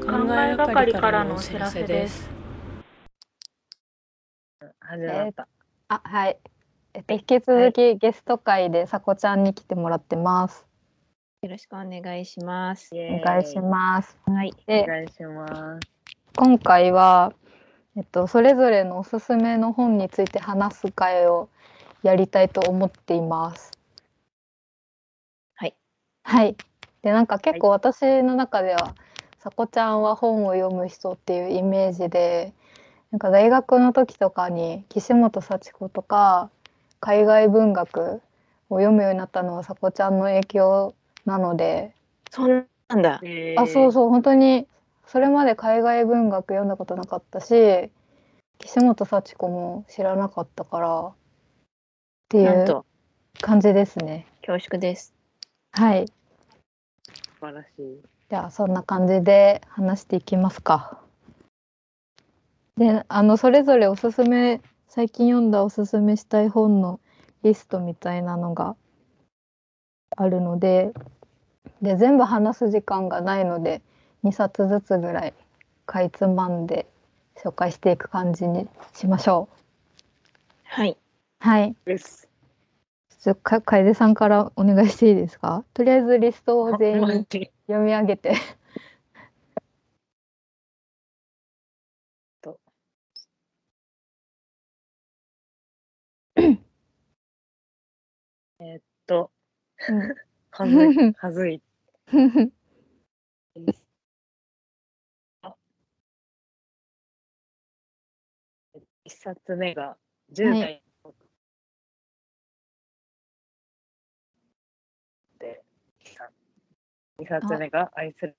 考えがかりからのお知らせです。始まった。あ、はい。えっと、引き続きゲスト会でさこちゃんに来てもらってます。よろしくお願いします。お願いします。はい。でお、願いします。今回は、えっと、それぞれのおすすめの本について話す会をやりたいと思っています。はい。はい。で、なんか結構私の中では、さこちゃんは本を読む人っていうイメージで、なんか大学の時とかに岸本幸子とか海外文学を読むようになったのはさこちゃんの影響なので、そんなんだ。あ、そうう。そう、本当にそれまで海外文学読んだことなかったし、岸本幸子も知らなかったからっていう感じですね。恐縮です。はい。素晴らしい。じゃあそんな感じで話していきますか。で、あのそれぞれおすすめ最近読んだおすすめしたい本のリストみたいなのがあるので、で全部話す時間がないので2冊ずつぐらいかいつまんで紹介していく感じにしましょう。はい。はい。です。ちょか楓さんからお願いしていいですか？とりあえずリストを全員読み上げて。えっと、うんはずい、はずい。一冊目が10代2冊目が愛する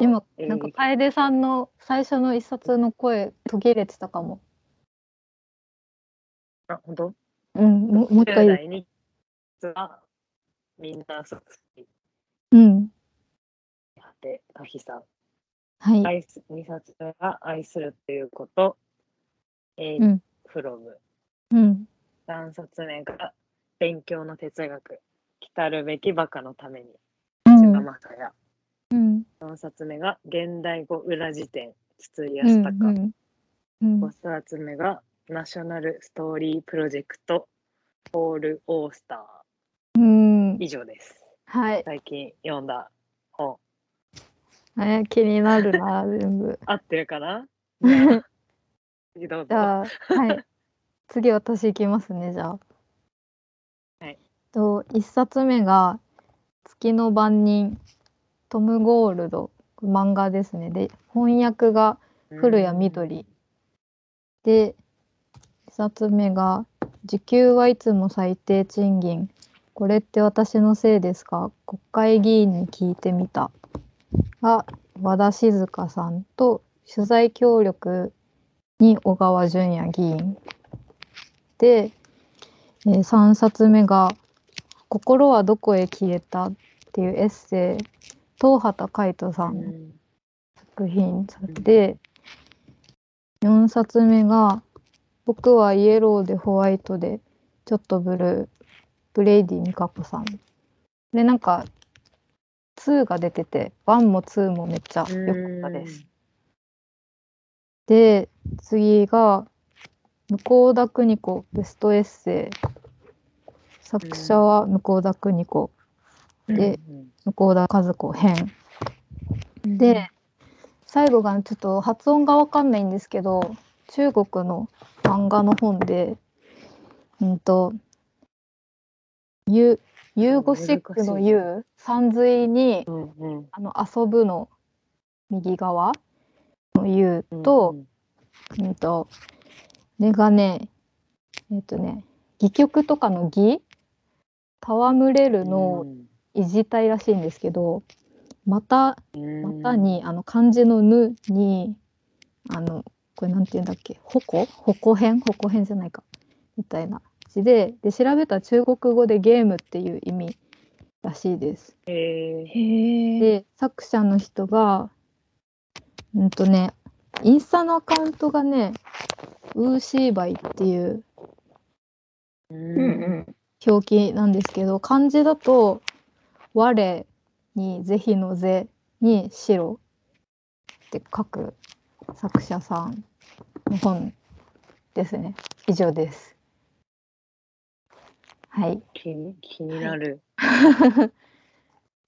今なんか楓さんの最初の一冊の声途切れてたかも。あ本当？うんももう一回。にみんなそき。うん。はてあひさん。はい。愛す2冊目が愛するっていうこと。えー、うん、フロム。うん。3冊目が勉強の哲学。来たるべきバカのために。雅也。うん、4冊目が現代語裏辞典、筒井うん、康隆。うん、うん5冊目がナショナルストーリープロジェクト、ポール・オースタうんー。以上です。はい。最近読んだ本。え気になるな、全部。合ってるかな？じゃあ次どうぞ。じゃあ、はい。次私行きますね、じゃあ。はい。と、一冊目が月の番人、トム・ゴールド、漫画ですね。で、翻訳が古谷みどり。で、一冊目が時給はいつも最低賃金。これって私のせいですか？国会議員に聞いてみた。が和田静香さんと取材協力に小川淳也議員。で、えー、3冊目が「心はどこへ消えた」っていうエッセイ東畑海人さんのうん。作品で、4冊目が「僕はイエローでホワイトでちょっとブルー」ブレイディみかこさん。でなんか2が出てて1も2もめっちゃ良かったです。で次が向田邦子ベストエッセイ作者は向田邦子。でうん。向田和子編。で最後がちょっと発音がわかんないんですけど中国の漫画の本でうんとユユーゴシックのユー山水にうんうん。あの遊ぶの右側の U と、うんと、これがね、えっ、とね、戯曲とかの戯戯れるのいじたいらしいんですけど、また、またに、あの漢字のぬに、あの、これなんて言うんだっけ、ほこほこ編ほこ編じゃないか。みたいな字で、で、調べたら中国語でゲームっていう意味らしいです。で作者の人がうんとねインスタのアカウントがねウーシーバイっていうううんうん。表記なんですけど漢字だと「我」に「是非」の「是」に「白」って書く作者さんの本ですね。以上です。はい。気に気になる。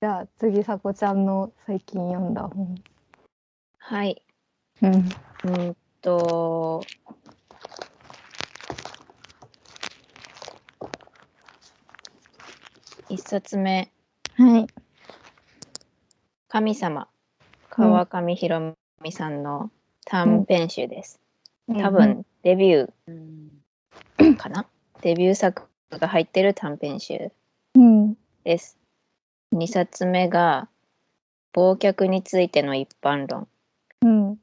じゃあ次さこちゃんの最近読んだ本。はい。うん。うんと、一冊目、はい。神様、川上弘美さんの短編集です。多分、デビュうんーかな、デビュー作が入ってる短編集うん。です。2冊目が、忘却についての一般論。うん。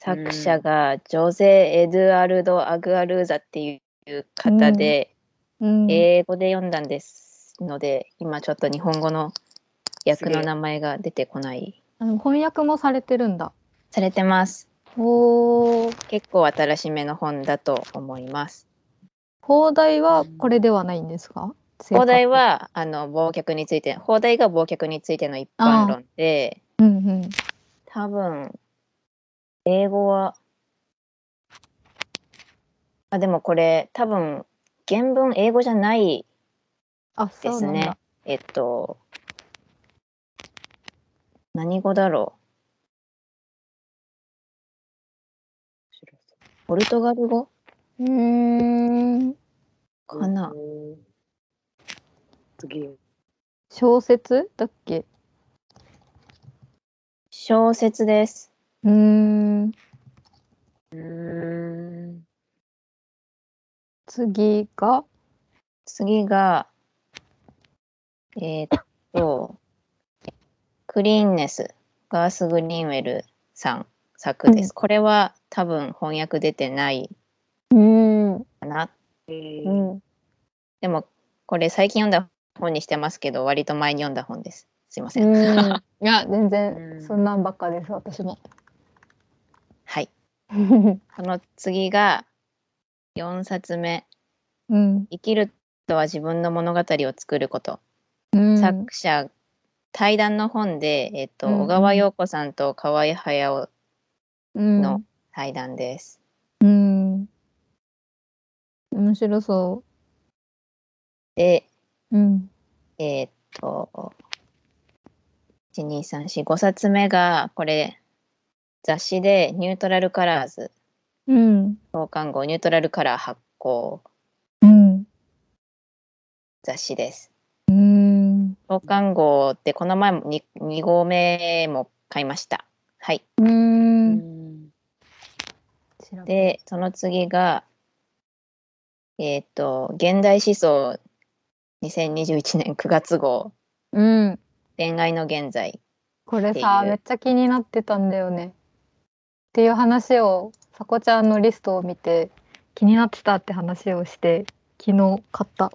作者がジョゼ・エドゥアルド・アグアルーザっていう方で、うん。英語で読んだんですので、今ちょっと日本語の訳の名前が出てこない。あの翻訳もされてるんだ。されてます。おお。結構新しめの本だと思います。放題はこれではないんですか？放題。はあの忘却について、放題が忘却についての一般論で、うんうん。多分英語はあでもこれ多分原文英語じゃないあ、ですそうなんだね。。えっと何語だろう？ポルトガル語？うーん。かなうん次。小説だっけ？小説です。うーん。うーん。次が？次がえーっとクリーンネスガース・グリーンウェルさん作です。これは多分翻訳出てない。かな。えーうん。でもこれ最近読んだ本にしてますけど割と前に読んだ本です。すいません。うん。いや全う然んそんなんばっかです私も。はい。うん。この次が4冊目うん。生きるとは自分の物語を作ること。うん。作者対談の本で、えっと小川陽子さんと河合隼うんの対談です。うん。面白そで、う。うん。えっと12345冊目がこれ雑誌でニュートラルカラーズうん。創刊号ニュートラルカラー発行うん。雑誌です。うん。創刊号ってこの前も 2, 2号目も買いました。はい。う。うんで、その次が、えっ、と、現代思想2021年 9月号、うん。恋愛の現在。これさっていうめっちゃ気になってたんだよね。っていう話をさこちゃんのリストを見て気になってたって話をして昨日買った。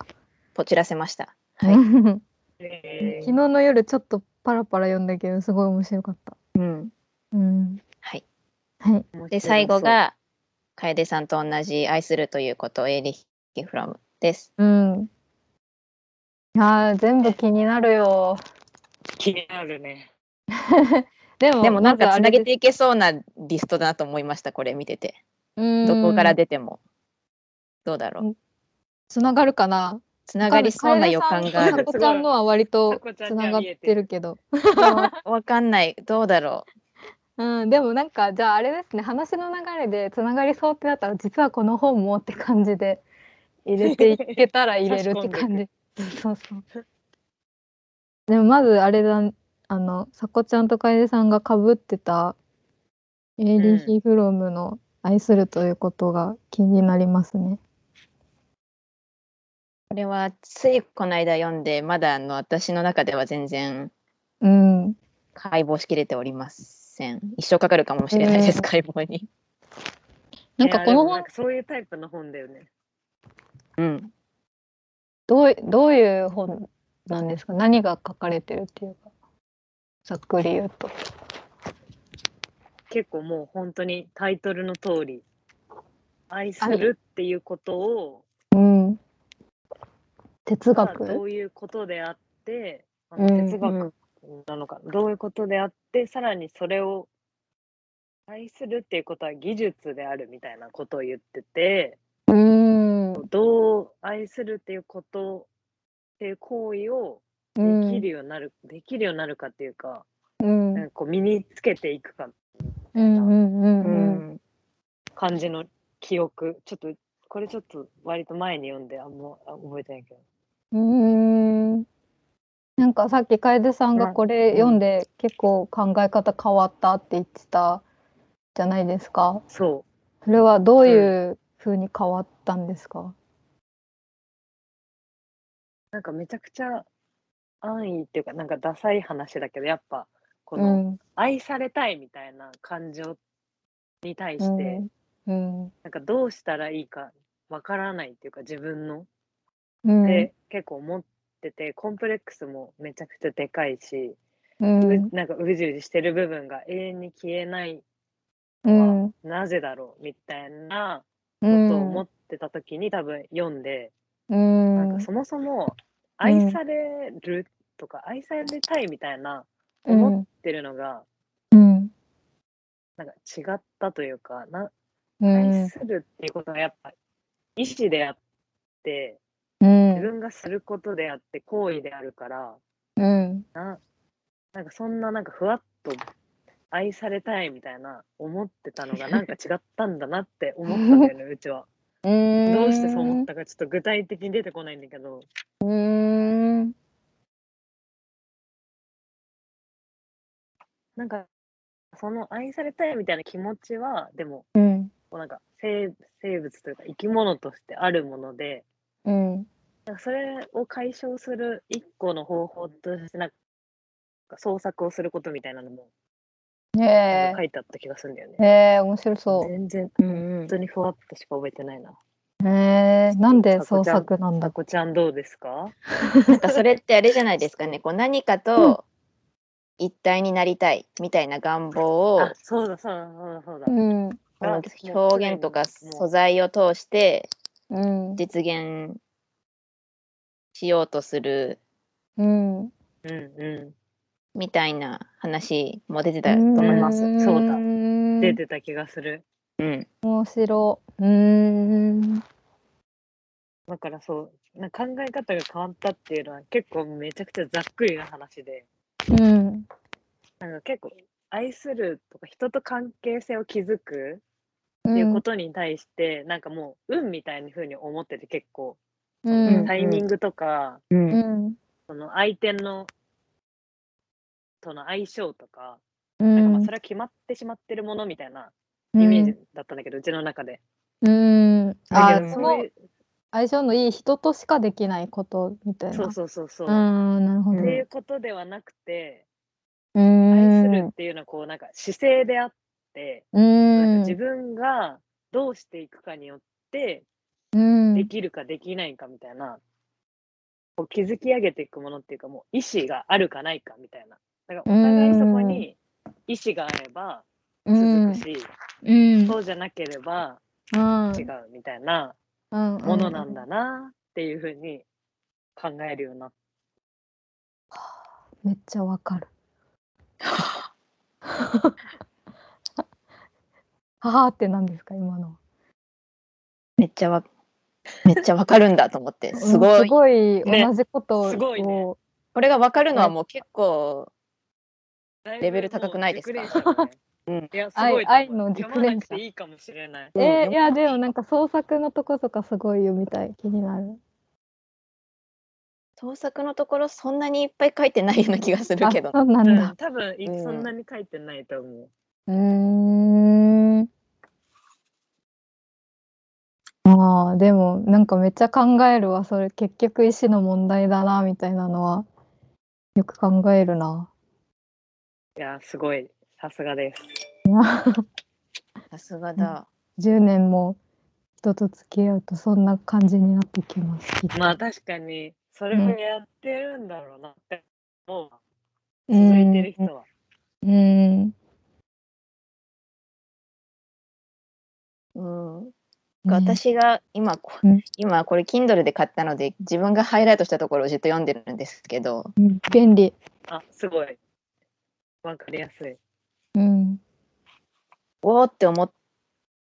ポチらせました。はい。昨え日の夜ちょっとパラパラ読んだけどすごい面白かった。うん。うん。はい。はい。ーで、最後、が、楓さんと同じ愛するということ、エーリッヒ・フロムです。うん。いやー全部気になるよ。気になるね。でもでもなんかつなげていけそうなリストだなと思いました、これ見てて。うんどこから出ても。どうだろう。つながるかな？つながりそうな予感があるさこ。ちゃんのは割とつながってるけど。わかんない。どうだろうん、でもなんかじゃああれですね話の流れでつながりそうってなったら実はこの本もって感じで入れていけたら入れるって感じ。そうそう。でもまずあれだあのさこちゃんと楓さんがかぶってたエーリヒ・フロムの「愛する」ということが気になりますね。これはついこの間読んで、まだあの私の中では全然うん。解剖しきれておりません。一生かかるかもしれないです、うん解剖に。なんかこの本そういうタイプの本だよね。うん。どうどういう本なんですか？何が書かれてるっていうかざっくり言うと。結構もう本当にタイトルの通り、愛するっていうことを、うん。哲まあ学、どういうことであって、あうんの哲学なのか、どういうことであって、さらにそれを愛するっていうことは技術であるみたいなことを言ってて、うん。どう愛するっていうことっていう行為をできるようになる、できるようになるかっていうか、うん。なんかこう身につけていくかうんうんうんううん。ん。感じの記憶、ちょっと、これちょっと割と前に読んであんまあ覚えてないけど。うーんなんかさっき楓さんがこれ読んで結構考え方変わったって言ってたじゃないですか。そそれはどういう風に変わったんですか？う。なんかめちゃくちゃ安易っていうか、なんかダサい話だけど、やっぱ、こうのん。愛されたいみたいな感情に対して、うん。なんかどうしたらいいかわからないっていうか、自分の。うん。で、結構思ってて、コンプレックスもめちゃくちゃでかいし、う。うんなんかうじうじしてる部分が永遠に消えないうん。のはなぜだろうみたいなうことを思ん。ってた時に多分読んで、うん。なんかそもそも愛されるとか愛されたいみたいなうん。思ってるのがうん。なんか違ったというかなうん愛。するっていうことはやっぱ意思であってうん。自分がすることであって行為であるからうん。ななんかそんななんかふわっと愛されたいみたいな思ってたのが なんか違ったんだなって思ったんだよねうちは。うん。どうしてそう思ったかちょっと具体的に出てこないんだけどうん。なんかその愛されたいみたいな気持ちはでもうん。こうなんか生生物というか生き物としてあるものでうん。なんかそれを解消する一個の方法としてなんか創作をすることみたいなのもなん書いてあった気がするんだよね。え。へえ、面白そ全然うんうん本当にふわっとしか覚えてないな。う。へえ、なんで創作なんだ？さ。こちゃんどうですか？なんかそれってあれじゃないですかね。こう何かと一体になりたいみたいな願望をあそうだそうだそうだそうだ。うん。こあう表現とか素材を通してうん。実現しようとするうん。うんうみたいな話も出てたと思います。んそうだん出てた気がする。うん。面白い。うん。だからそうな考え方が変わったっていうのは結構めちゃくちゃざっくりな話でうん。なんか結構愛するとか人と関係性を築くいうことに対して、なんかもう運みたいな風に思ってて結構、うん。タイミングとかう。うんん。その相手のとの相性とか,、うなんかまあんそれは決まってしまってるものみたいなうんイメージだったんだけど、うちの中で。うん。だあその相性のいい人としかできないことみたいな。そうそうそうそう。うん、なるほど。っていうことではなくて、うん。愛するっていうのはこうなんか姿勢であって、うなん。自分がどうしていくかによってうん。できるかできないかみたいな、こう築き上げていくものっていうかもう意思があるかないかみたいな。だからお互いそこに意思があれば続くし、うん。そうじゃなければうん。違うみたいなうん。ものなんだなっていうふうに考えるようになっめっちゃわかる。はーって何ですか今の。めっちゃわめっちゃわかるんだと思ってすごい。うんすごいね同じことを。すごいねここれがわかるのはもう結構た。レベル高くないですか？うんいや、す愛ごい。愛の熟練者いいかもしれない。うえーうんいやでもなんか創作のとことかすごい読みたい気になる。創作のところそんなにいっぱい書いてないような気がするけどあそうなうんん、だ。多分そんなに書いてないと思う。うーん。ああでもなんかめっちゃ考えるわそれ結局意思の問題だなみたいなのはよく考えるな。いや、すごい。さすがです。さすがだ。10年も人と付き合うとそんな感じになってきます。きっとまあ確かに、それをやってるんだろうなって思うわ。うん続いてる人は。うん。うん、私が今こ、うん今これ Kindle で買ったので自分がハイライトしたところをずっと読んでるんですけどうん便利。あ、すごい。わかりやすい。うん。おーって思っ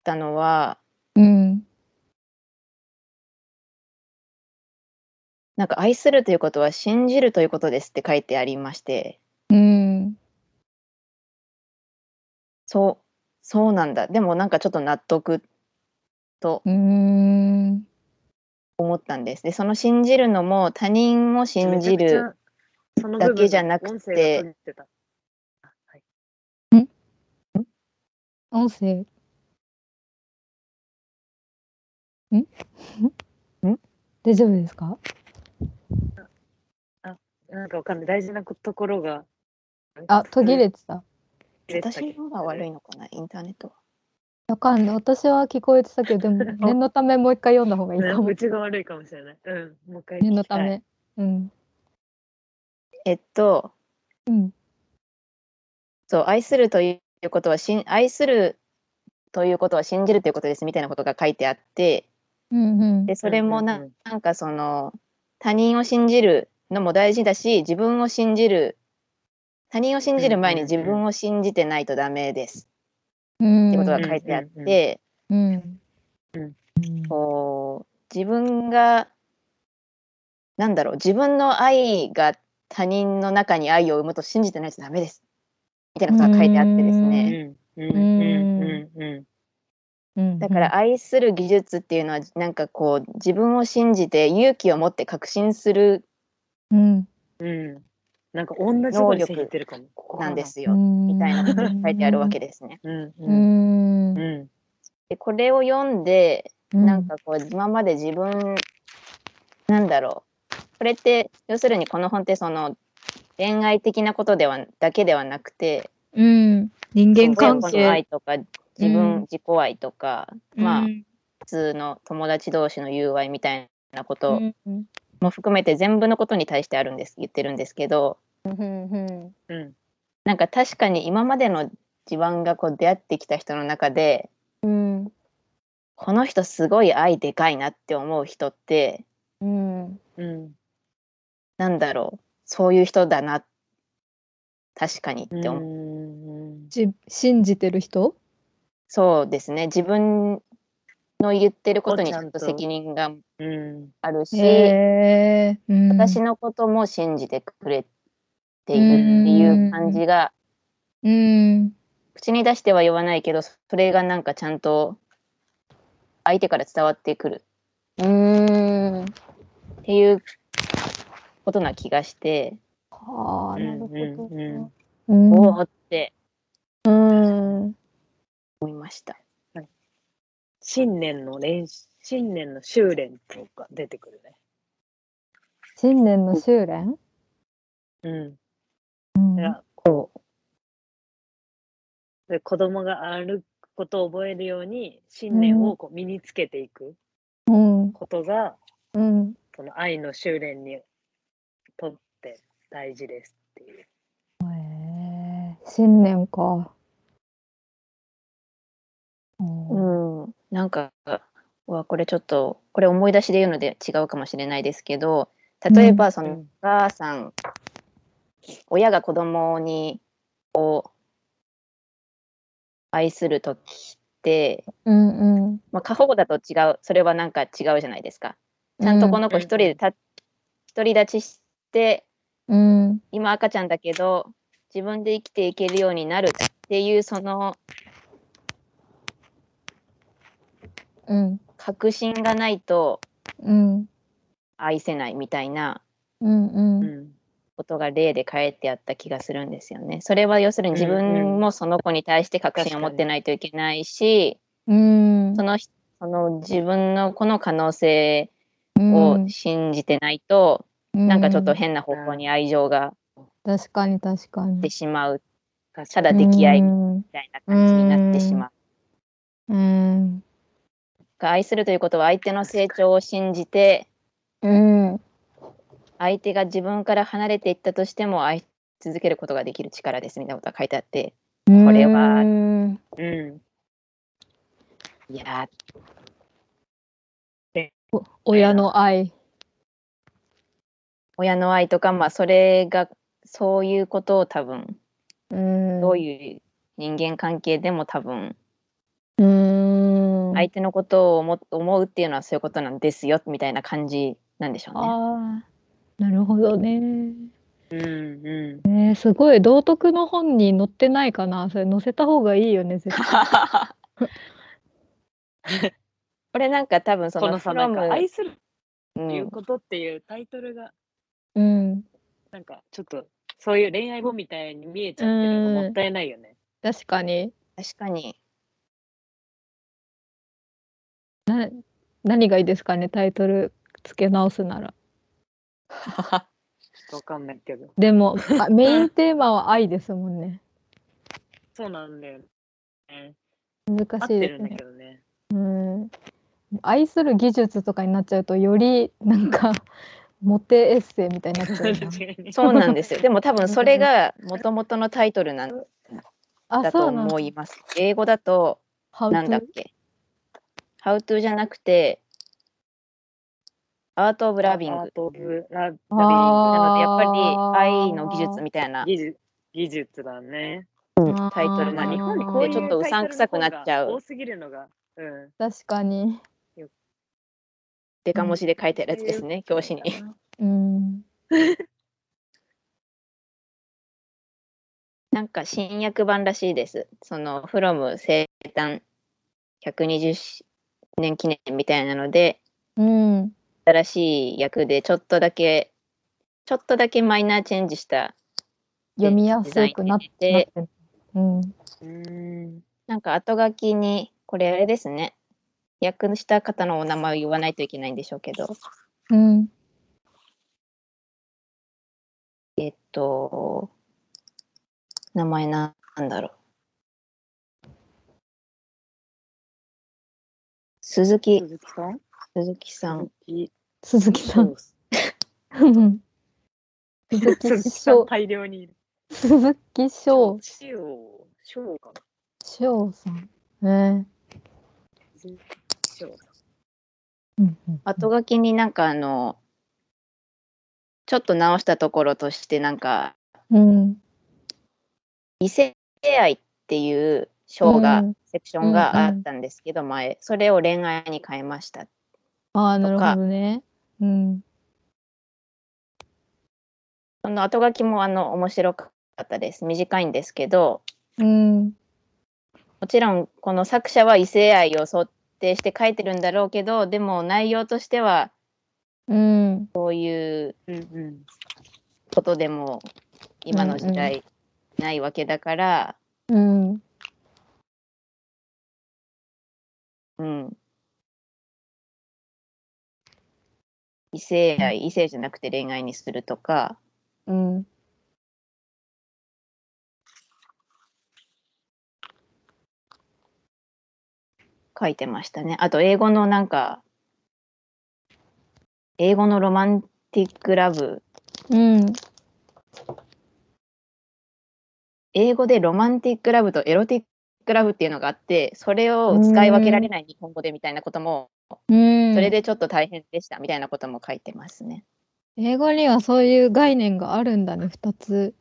たのはうん。なんか愛するということは信じるということですって書いてありましてうん。そうそうなんだでもなんかちょっと納得と。うん。思ったんです。でその信じるのも他人を信じるだけじゃなくてめちゃくちゃその部分音声が途切れた。あはい。音声。ん？ん？大丈夫ですか？なんかわかんない。大事なところが。あ、途切れてた。私の方が悪いのかな？インターネットはわかんない。私は聞こえてたけど、でも 念のためもう一回読んだ方がいいかもう。ちが悪いかもしれないうんもう一回念のため。うん。えっとうん。そう愛するということはしん愛するということは信じるということですみたいなことが書いてあってうんうん。でそれもな,、うんうんうんなんかその他人を信じるのも大事だし自分を信じる他人を信じる前にうんうんうん自分を信じてないとダメですうん。ってことが書いてあって、こう自分がなんだろう自分の愛が他人の中に愛を生むと信じてないとダメですみたいなことが書いてあってですね。だから愛する技術っていうのはなんかこう自分を信じて勇気を持って確信する。うんなんか同じことに線引いてるかもここなんでよすよみたいなことが書いてあるわけですね。うんでこれを読んでうん。なんかこう今まで自分なんだろうこれって要するにこの本ってその恋愛的なことではだけではなくてうん。人間関親子の愛係。とか自分、うん自己愛とか、まあうん普通の友達同士の友愛みたいなことうん。も含めて全部のことに対してあるんです言ってるんですけどうん。うんなんか確かに今までの自分がこう出会ってきた人の中でうん。この人すごい愛でかいなって思う人ってうん。うんなんだろうそういう人だな確かにっうて思う、んじ信じてる人？そうですね自分の言ってることにをちゃんと責任がうんあるし。うん私のことも信じてくれているっていう感じがうん。口に出しては言わないけどそれがなんかちゃんと相手から伝わってくるうん。っていうことな気がして、はあ、うんなるほど。うんうんおおってうん。思いました。新年の練習新年の修練とか出てくるね新年の修練？うんうんこうで子供が歩くことを覚えるように信念をこう身につけていくうん。ことが、うん。その愛の修練にとって大事ですっていう。へえ。新年か。うんうん、なんかうわこれちょっとこれ思い出しで言うので違うかもしれないですけど例えばそのうんお母さん、親が子供にを愛する時って、うんうん。まあ、過保護だと違うそれはなんか違うじゃないですか。ちゃんとこの子うん一人でた独り立ちしてうん。今赤ちゃんだけど自分で生きていけるようになるっていうそのうん。確信がないとうん。愛せないみたいなうん。うん。うんことが例で書いてあった気がするんですよね。それは要するに自うんうん分もその子に対して確信を持ってないといけないし、うん。その人その自分の子の可能性をうん信じてないと、なんかちょっと変な方向に愛情が確かに確かに出て。しまうただ出来合いみうんたいな感じになってしまう。うん。愛するということは相手の成長を信じてうん。相手が自分から離れていったとしても愛し続けることができる力ですみたいなことが書いてあってこれはうんうん。いやお親の愛。親の愛とかまあそれがそういうことを多分うん。どういう人間関係でも多分。相手のことを思思うっていうのはそういうことなんですよみたいな感じなんでしょうね。ああ、なるほどね。うんうねすごい道徳の本に載ってないかな。それ載せた方がいいよね、絶対。これなんか多分ん。そのこのさ、なんか from 愛するうっていうんことっていうタイトルが、うん。なんかちょっとそういう恋愛本みたいに見えちゃってるのがもったいないよね。確かに。確かに何がいいですかね、タイトル付け直すなら。わかんないけど。でも、あ メインテーマは愛ですもんね。そうなんだよね。難しいですねね。うん。愛する技術とかになっちゃうと、よりなんか、モテエッセイみたいになっちゃうな。そうなんですよ。でも多分それが元々のタイトルなんあ、だと思います。英語だとなんだっ?け？?How to じゃなくて Art of ア Loving ートオブラビあなのでやっぱり愛の技術みたいな技術技術だね。タイトルまあな日本にこういうちょっとうさんくさくなっちゃう多すぎるのが。うん。確かに。デカ文字で書いてあるやつですね、表紙に。うん。なんか新訳版らしいです。その From 生誕120年記念みたいなのでうん。新しい役でちょっとだけちょっとだけマイナーチェンジした読みやすくなってうん。うん。なんか後書きにこれあれですね訳した方のお名前を言わないといけないんでしょうけどうん。えっと名前なんだろう鈴木鈴木さん？鈴木さん鈴木さん。鈴木翔。大量にいる。鈴木翔。翔翔かな？翔さん。ね鈴木翔さん。うんうん後書きになんかあのちょっと直したところとしてなんかうん。異性愛っていう章が、うんセクションがあったんですけど、前それを恋愛に変えましたああ、なるとかほどね。うん。その後書きもあの面白かったです短いんですけどうん。もちろんこの作者は異性愛を想定して書いてるんだろうけどでも内容としてはうん。そういう。ことでも今の時代ないわけだから、うん。うん、異性愛異性じゃなくて恋愛にするとかうん。書いてましたね。あと英語のなんか英語のロマンティックラブうん。英語でロマンティックラブとエロティックラブっていうのがあってそれを使い分けられない日本語でみたいなこともうん。それでちょっと大変でしたみたいなことも書いてますね。英語にはそういう概念があるんだね、二つ。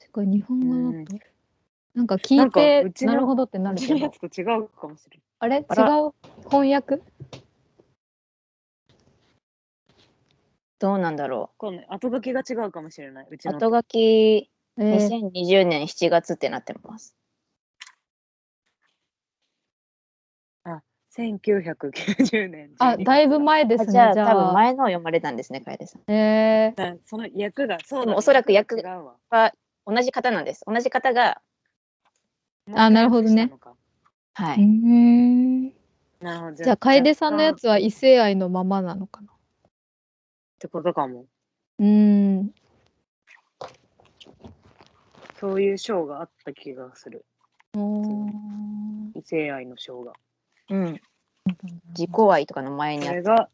すごい、日本語だと。なんか聞ないてなるほどってなるけどうちのや。つと違うかもしれあれ？違う？翻訳？どうなんだろない。この後書きが違うかもしれない。うちう。の後書きえー2020年7月ってなってます。1990年。あ、だいぶ前ですね。あじゃあじゃあ。多分前のを読まれたんですね、楓さん。えーだその役が、そうだねおそらく役。は同じ方なんです。同じ方が、あなるほどねはい。なるほど。じゃあ、楓さんのやつは異性愛のままなのかな。ってことかも。うーん。そういう章があった気がする。異性愛の章が。うん。自己愛とかの前にあっれが、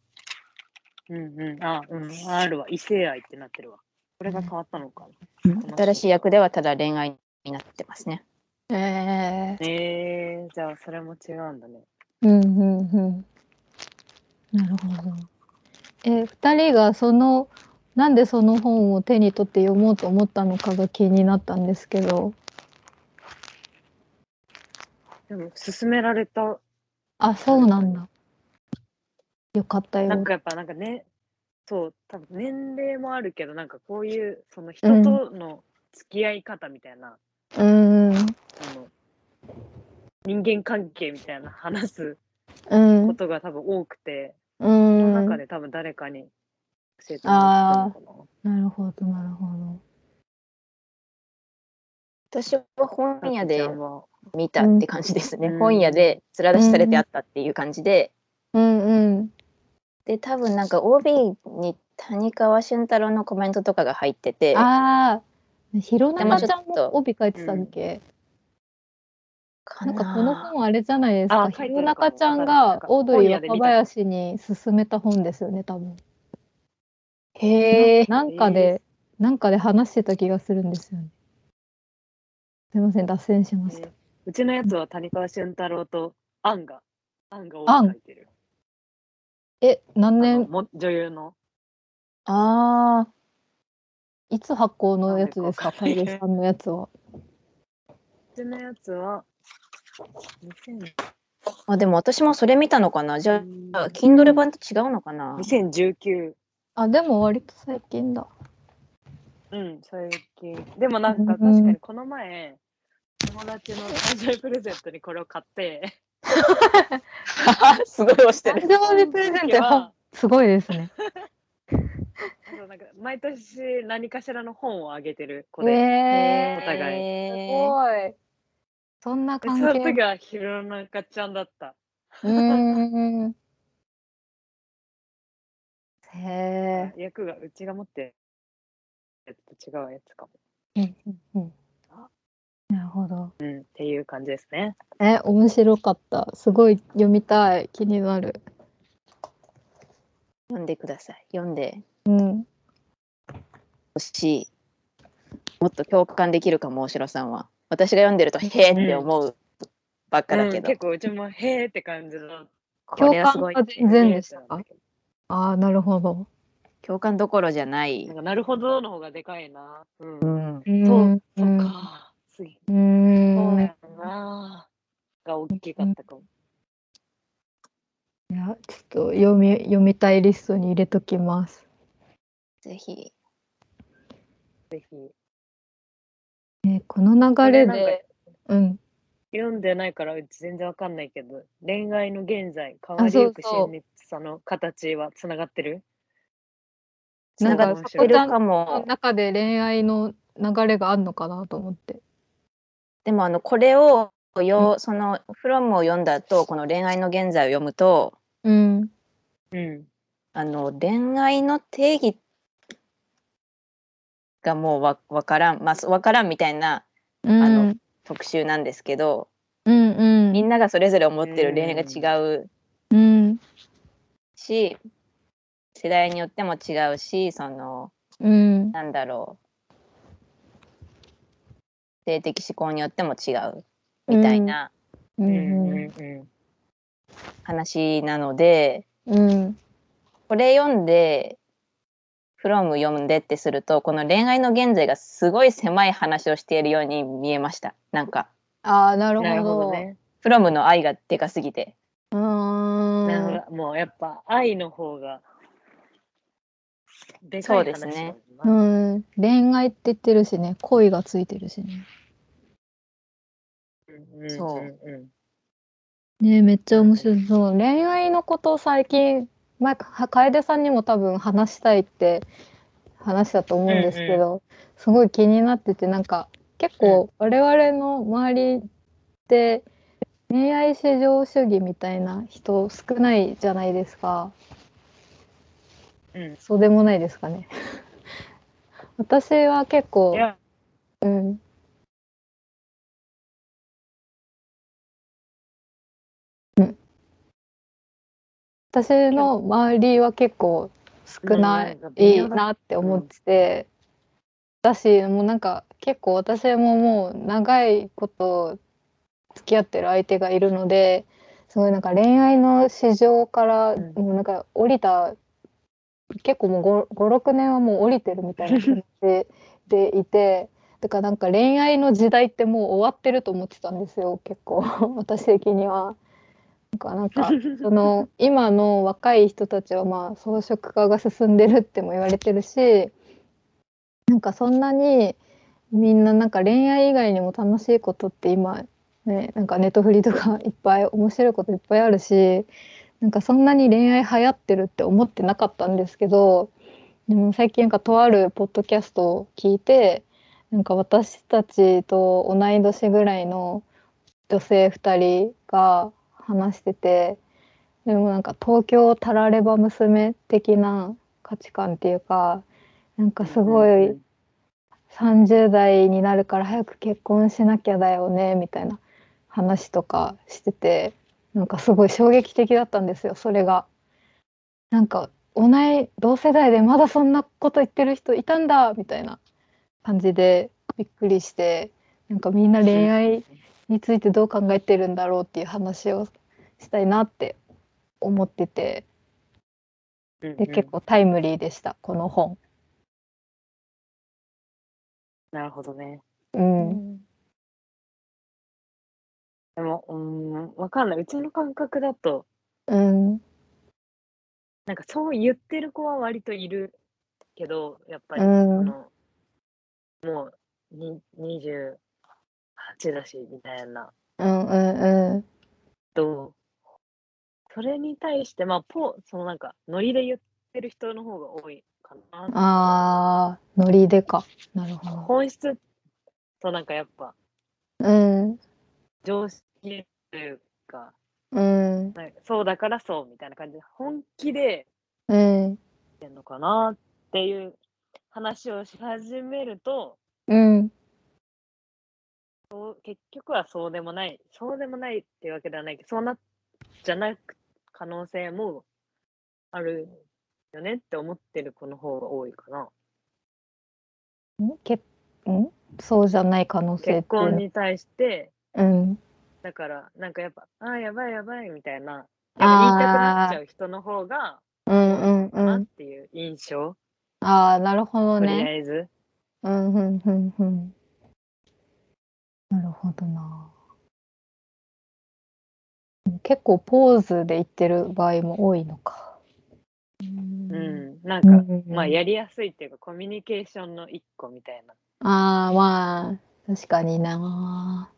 うんうん、あ、うん、あるわ。異性愛ってなってるわ。これが変わったのかな。新しい役ではただ恋愛になってますね。えー。えー、じゃあそれも違うんだね。うんうんうん。なるほど。え、二人がその、なんでその本を手に取って読もうと思ったのかが気になったんですけど。でも、勧められた。あ、そうなんだ。よかったよ。なんかやっぱ、なんかね、そう、多分年齢もあるけど、なんかこういう、その人との付き合い方みたいな、うん。その、人間関係みたいな話すうん。ことが多分多くて、うそのん。中で多分誰かに教えてもらったのかな。なるほど、なるほど。私は本屋で見たって感じですね。うん本屋で面出しされてあったっていう感じで、うんうん。で多分なんか OB に谷川俊太郎のコメントとかが入ってて、ああ、弘中ちゃんも帯書いてたっけ、かなんかこの本あれじゃないですか？弘中ちゃんがかオードリー若林に勧めた本ですよね、多分。へえ。なんかで、なんかで話してた気がするんですよね。すいません、脱線しました。うちのやつは谷川俊太郎とアンが、アンが多く書いてる。え、何年、も女優の。ああ、いつ発行のやつですか、なんでか楓さんのやつは。うちのやつは、2000あでも私もそれ見たのかな？じゃあ Kindle 版と違うのかな？2019。あ、でも割と最近だ。うん、最近。でもなんか確かうんにこの前、友達の誕生日プレゼントにこれを買って、すごい押して誕る。生日プレゼントすごいですね。なんか毎年何かしらの本をあげてる子えで、えお互いすい。ごい。そんなでそ関係。の時は弘中ちゃんだった。うーん。へえ。役がうちが持ってるやつと違うやつかも。うんうんうんなるほど。うん、っていう感じですね。え、面白かった。すごい読みたい。気になる。読んでください。読んでうん。ほしい。もっと共感できるかも、大城さんは。私が読んでると、へーって思うばっかだけど、うん結構うちもへーって感じの。これはすごい共感。が全然でしたかああ、なるほど。共感どころじゃないなん。かなるほどの方がでかいな。うん。うん。うそう、ん。そうか。次。うそうん。やな。が大きかったかも。いや、ちょっと読み、読みたいリストに入れときます。ぜひ。ぜひ。えこの流れで、うん。読んでないからうち全然わかんないけど、恋愛の現在、変わりゆくそうそう親密さの形はつながってるなんか、こちゃのも。中で恋愛の流れがあるのかなと思って。でも、あの、これをよ、その、フロムを読んだ後、この恋愛の現在を読むと、うん。うん。あの、恋愛の定義がもうわわからん、まあ、わからんみたいなうん。あの特集なんですけど、うんうん。みんながそれぞれ思ってる恋愛が違ううん。し、世代によっても違うし、その、うん。なんだろう、性的指向によっても違うみたいなううんうんん。う話なので、うん。これ読んで、フロム読んでってすると、この恋愛の現在がすごい狭い話をしているように見えました。なんか、ああ、なるん。なるほど。ほどね。フロムの愛がでかすぎて。うーん。なるほど。もうやっぱ愛の方が、でかそうい話だですねうん。恋愛って言ってるしね、恋がついてるしね。うんそうんうんねめっちゃ面白そう。恋愛のことを最近、前、か楓さんにも多分話したいって話したと思うんですけど、すごい気になってて、なんか結構我々の周りって恋愛至上主義みたいな人少ないじゃないですか。うん。そうでもないですかね。私は結構うん。うん。私の周りは結構少ないなって思ってて、だし、もうなんか結構私ももう長いこと付き合ってる相手がいるので、すごいなんか恋愛の市場からうんもうなんか降りた、結構もう5、5、6年はもう降りてるみたいな感じ でいて、てかなんか恋愛の時代ってもう終わってると思ってたんですよ結構 私的には。なんかなんか その今の若い人たちはまあ装飾化が進んでるっても言われてるしなんかそんなにみんななんか恋愛以外にも楽しいことって今ねなんかネットフリとかいっぱい面白いこといっぱいあるしなんかそんなに恋愛流行ってるって思ってなかったんですけどでも最近なんかとあるポッドキャストを聞いてなんか私たちと同い年ぐらいの女性2人が話しててでもなんか東京タラレバ娘的な価値観っていうかなんかすごい30代になるから早く結婚しなきゃだよねみたいな話とかしててなんかすごい衝撃的だったんですよそれが。なんか同い同世代でまだそんなこと言ってる人いたんだみたいな感じでびっくりしてなんかみんな恋愛についてどう考えてるんだろうっていう話をしたいなって思っててで結構タイムリーでしたこの本。なるほどね。うん、でも、うん、わかんない。うちの感覚だと、うん、なんかそう言ってる子は割といるけど、やっぱり、うんあの、もうに28だし、みたいな。うん、うん、うん。と、それに対して、まあ、ポそのなんか、ノリで言ってる人の方が多いかな。ああ、ノリでか。なるほど。本質となんかやっぱ、うん、常識というか、うん、なんかそうだからそうみたいな感じで、本気でうん、言ってんのかなっていう話をし始めると、うん、そう結局はそうでもない、そうでもないっていうわけではないけど、そうなっじゃない可能性もあるよねって思ってる子の方が多いかな。ん？けん？そうじゃない可能性って結婚に対して、うん。だから、なんかやっぱ、ああ、やばいやばいみたいな、なんか言いたくなっちゃう人の方が、うんうんかなっうん。ていう印象、ああ、なるほどとりあね。えず。うんうんうんうん。なるほどな。結構ポーズで言ってる場合も多いのか。ううん、なんうか、んまあ、やりやすいっていうか、コミュニケーションの一個みたいな。ああ、まあ、確かにな。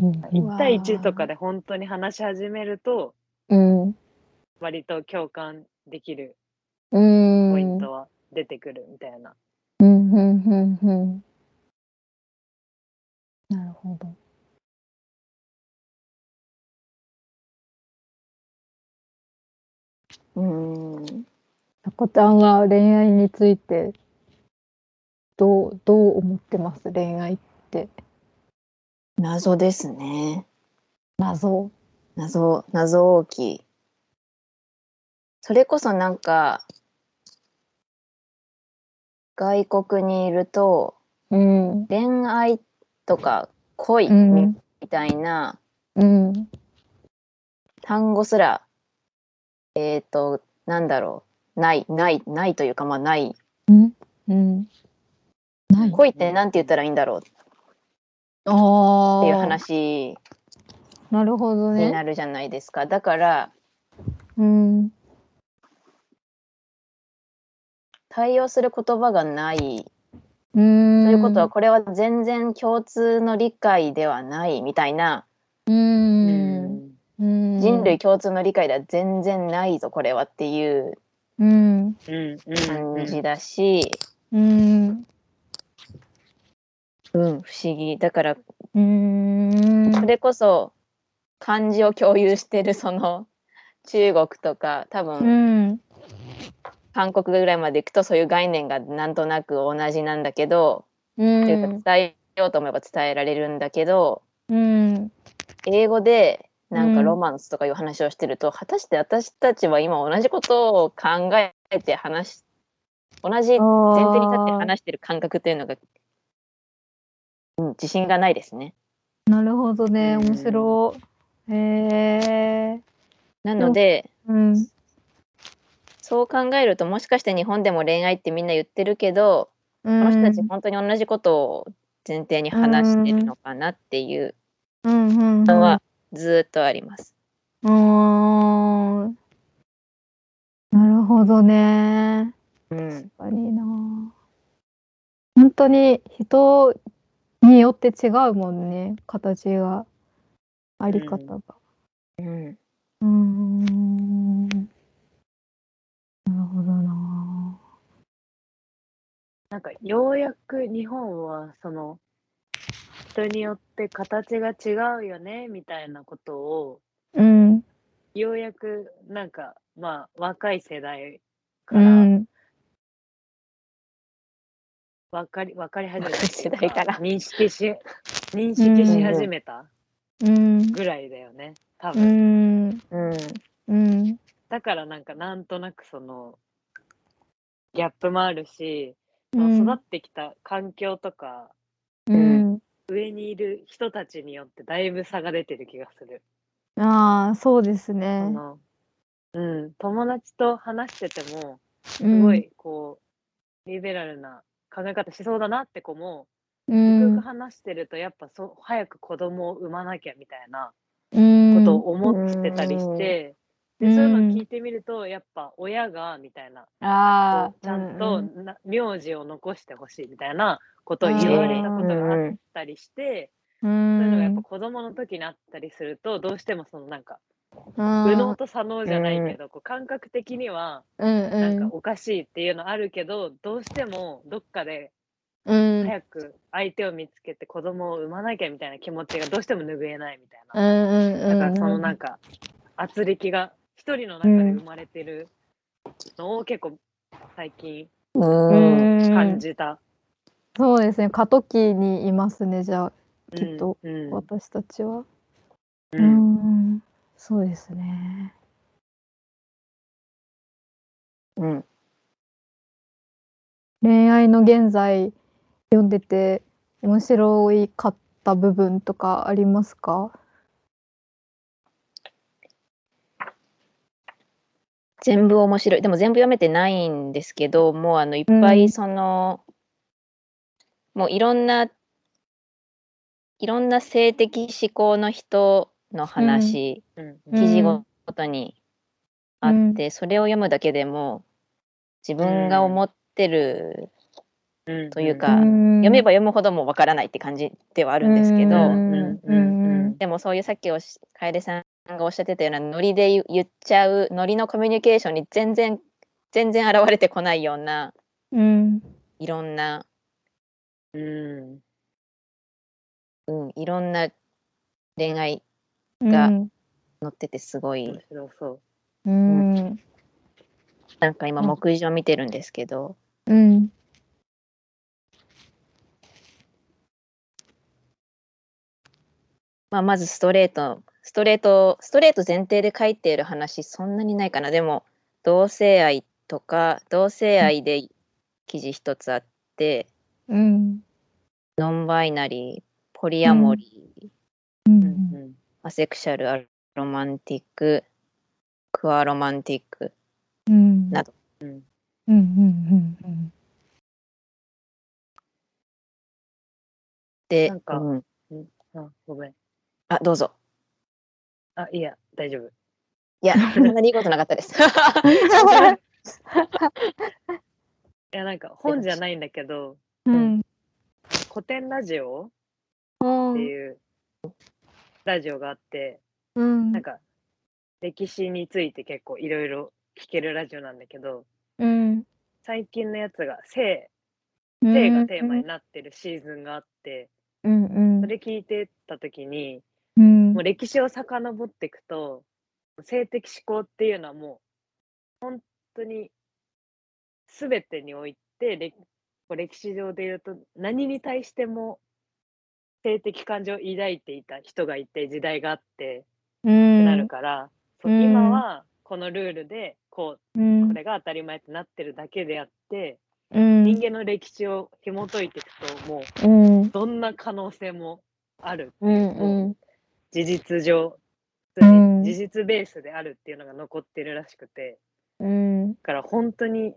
うん1対1とかで本当に話し始めると、うん。割と共感できるうん。ポイントは出てくるみたいな。うんうんうんうん。なるほど。うん。さこちゃんは恋愛についてどうどう思ってます？恋愛って謎ですね。謎。謎、謎大きい。それこそなんか、外国にいると、うん恋愛とか恋うみんたいなうん単語すら、えっ、と、なんだろう、ない、ない、ないというか、まあない。うんうん。ない。恋ってなんて言ったらいいんだろうっ。ていう話なるほどね。になるじゃないですか。だから、うん対応する言葉がないうん。ということは、これは全然共通の理解ではないみたいな、うん。うん。人類共通の理解では全然ないぞ、これはっていううん。うんうん感じだし、うん。うん、不思議。だから、うん。それこそ漢字を共有してるその中国とか、多う分ん。韓国ぐらいまで行くとそういう概念がなんとなく同じなんだけど、うん。っていうか伝えようと思えば伝えられるんだけど、うん。英語でなんかうんロマンスとかいう話をしてると、果たして私たちは今同じことを考えて話し同じ前提に立って話してる感覚っていうのが、うん、自信がないですね。なるほどね。うん面白い。へえ。なのでうん。そう考えるともしかして日本でも恋愛ってみんな言ってるけどここの人たち本当に同じことを前提に話してるのかなっていううんうんのはずっとあります。うん。うーんなるほどね。うん、確かにな。本当に人によって違うもんね。形が、あり方が。うん、うーん。なるほどな。なんかようやく日本はその人によって形が違うよねみたいなことをうん。ようやくなんかまあ若い世代かうらん。分かり分かり始めた若い世代から認識し認識し始めたうん。ぐらいだよね多う分、ん。うん、うん。だからなんかなんとなくそのギャップもあるし、うん育ってきた環境とかうん。上にいる人たちによってだいぶ差が出てる気がする。ああ、そうですそね。のうん、友達と話しててもすすごいこう、リベラルな考え方しそうだなって子も、うゆくゆくん。話してるとやっぱそう早く子供を産まなきゃみたいなうん。ことを思ってたりして、うん。でそういうのを聞いてみるとやっぱ親がみたいなうちゃんと名字を残してほしいみたいなことを言われたことがあったりして、うそういうのがやっんぱ子供の時にあったりするとどうしてもそのなんかうん右脳と左脳じゃないけど、こう感覚的にはうんなん。うんかおかしいっていうのあるけど、どうしてもどっかでうん。早く相手を見つけて子供を産まなきゃみたいな気持ちがどうしても拭えないみたいうんな。だからそのなんか圧力が一人の中で生まれてるのを結構最近感じた。そうですね。過渡期にいますねじゃあきっと。私たちは。ううんんそうですね。うん、恋愛の現在読んでて面白いかった部分とかありますか？全部面白い。でも全部読めてないんですけど、もうあのいっぱうん。いその、もういろんな、いろんな性的思考の人の話、うん記事うんごとにあって、それを読むだけでも自分が思ってるうん。というか読読めば読むほどもわからないって感じではあるんですけど、うん。うんうんうでもそういうさっきおし楓さんがおっしゃってたようなノリで言言っちゃうノリのコミュニケーションに全然全然現れてこないようなうん。いろんな、うん。うん、いろんな恋愛うんが載っててすごい。面白そう。うん。なんか今うん。目次を見てるんですけど、うん。まあ、まずストレート。ストレートストレート前提で書いている話そんなにないかな。でも同性愛とか同性愛で記事一つあって、うん。ノンバイナリーポリアモリー、うんうんアセクシャルアロマンティッククアロマンティック。うん。など。うん。うんうんうんでなんかうん。あごめん。あどうぞ。あ、いや、大丈夫。いやそんなにいいことなかったです。いや、なんか本じゃないんだけど、うん。古典ラジオうんっていうラジオがあって、うん。なんか歴史について結構いろいろ聞けるラジオなんだけど、うん。最近のやつが性、性がテーマになってるシーズンがあって、うんうん。それ聞いてた時に、うん。もう歴史を遡っていくと、性的思考っていうのはもう本当に全てにおいて歴史上で言うと何に対しても性的感情を抱いていた人がいて時代があってうってなるから、今はこのルールでこううん。これが当たり前ってなってるだけであって、うん。人間の歴史を紐解いていくともううん。どんな可能性もあるうんう事実上事実ベースであるっていうのが残ってるらしくて。うん。だから本当に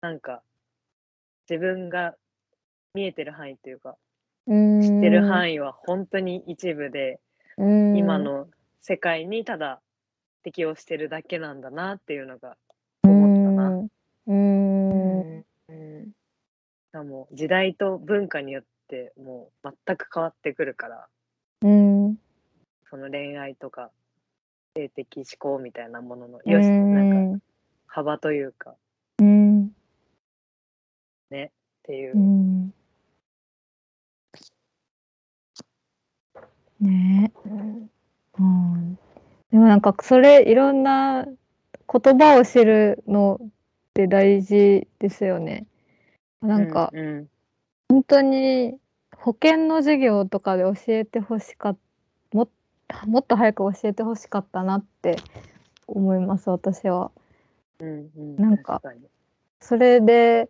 なんか自分が見えてる範囲というか、知ってる範囲は本当に一部で、囲今の世界にただ適応してるだけなんだなっていうのが思ったな。うーん。うも時代と文化によってもう全く変わってくるから、うん。その恋愛とか性的思考みたいなもののうよし、なんかん幅というか。うん。っていう。う。んね。えうん。うん。でもなんかそれいろんな言葉を知るのって大事ですよね。なんかうんうん。本当に保険の授業とかで教えてほしかっももっと早く教えてほしかったなって思います私は。うんうん、なんかそれで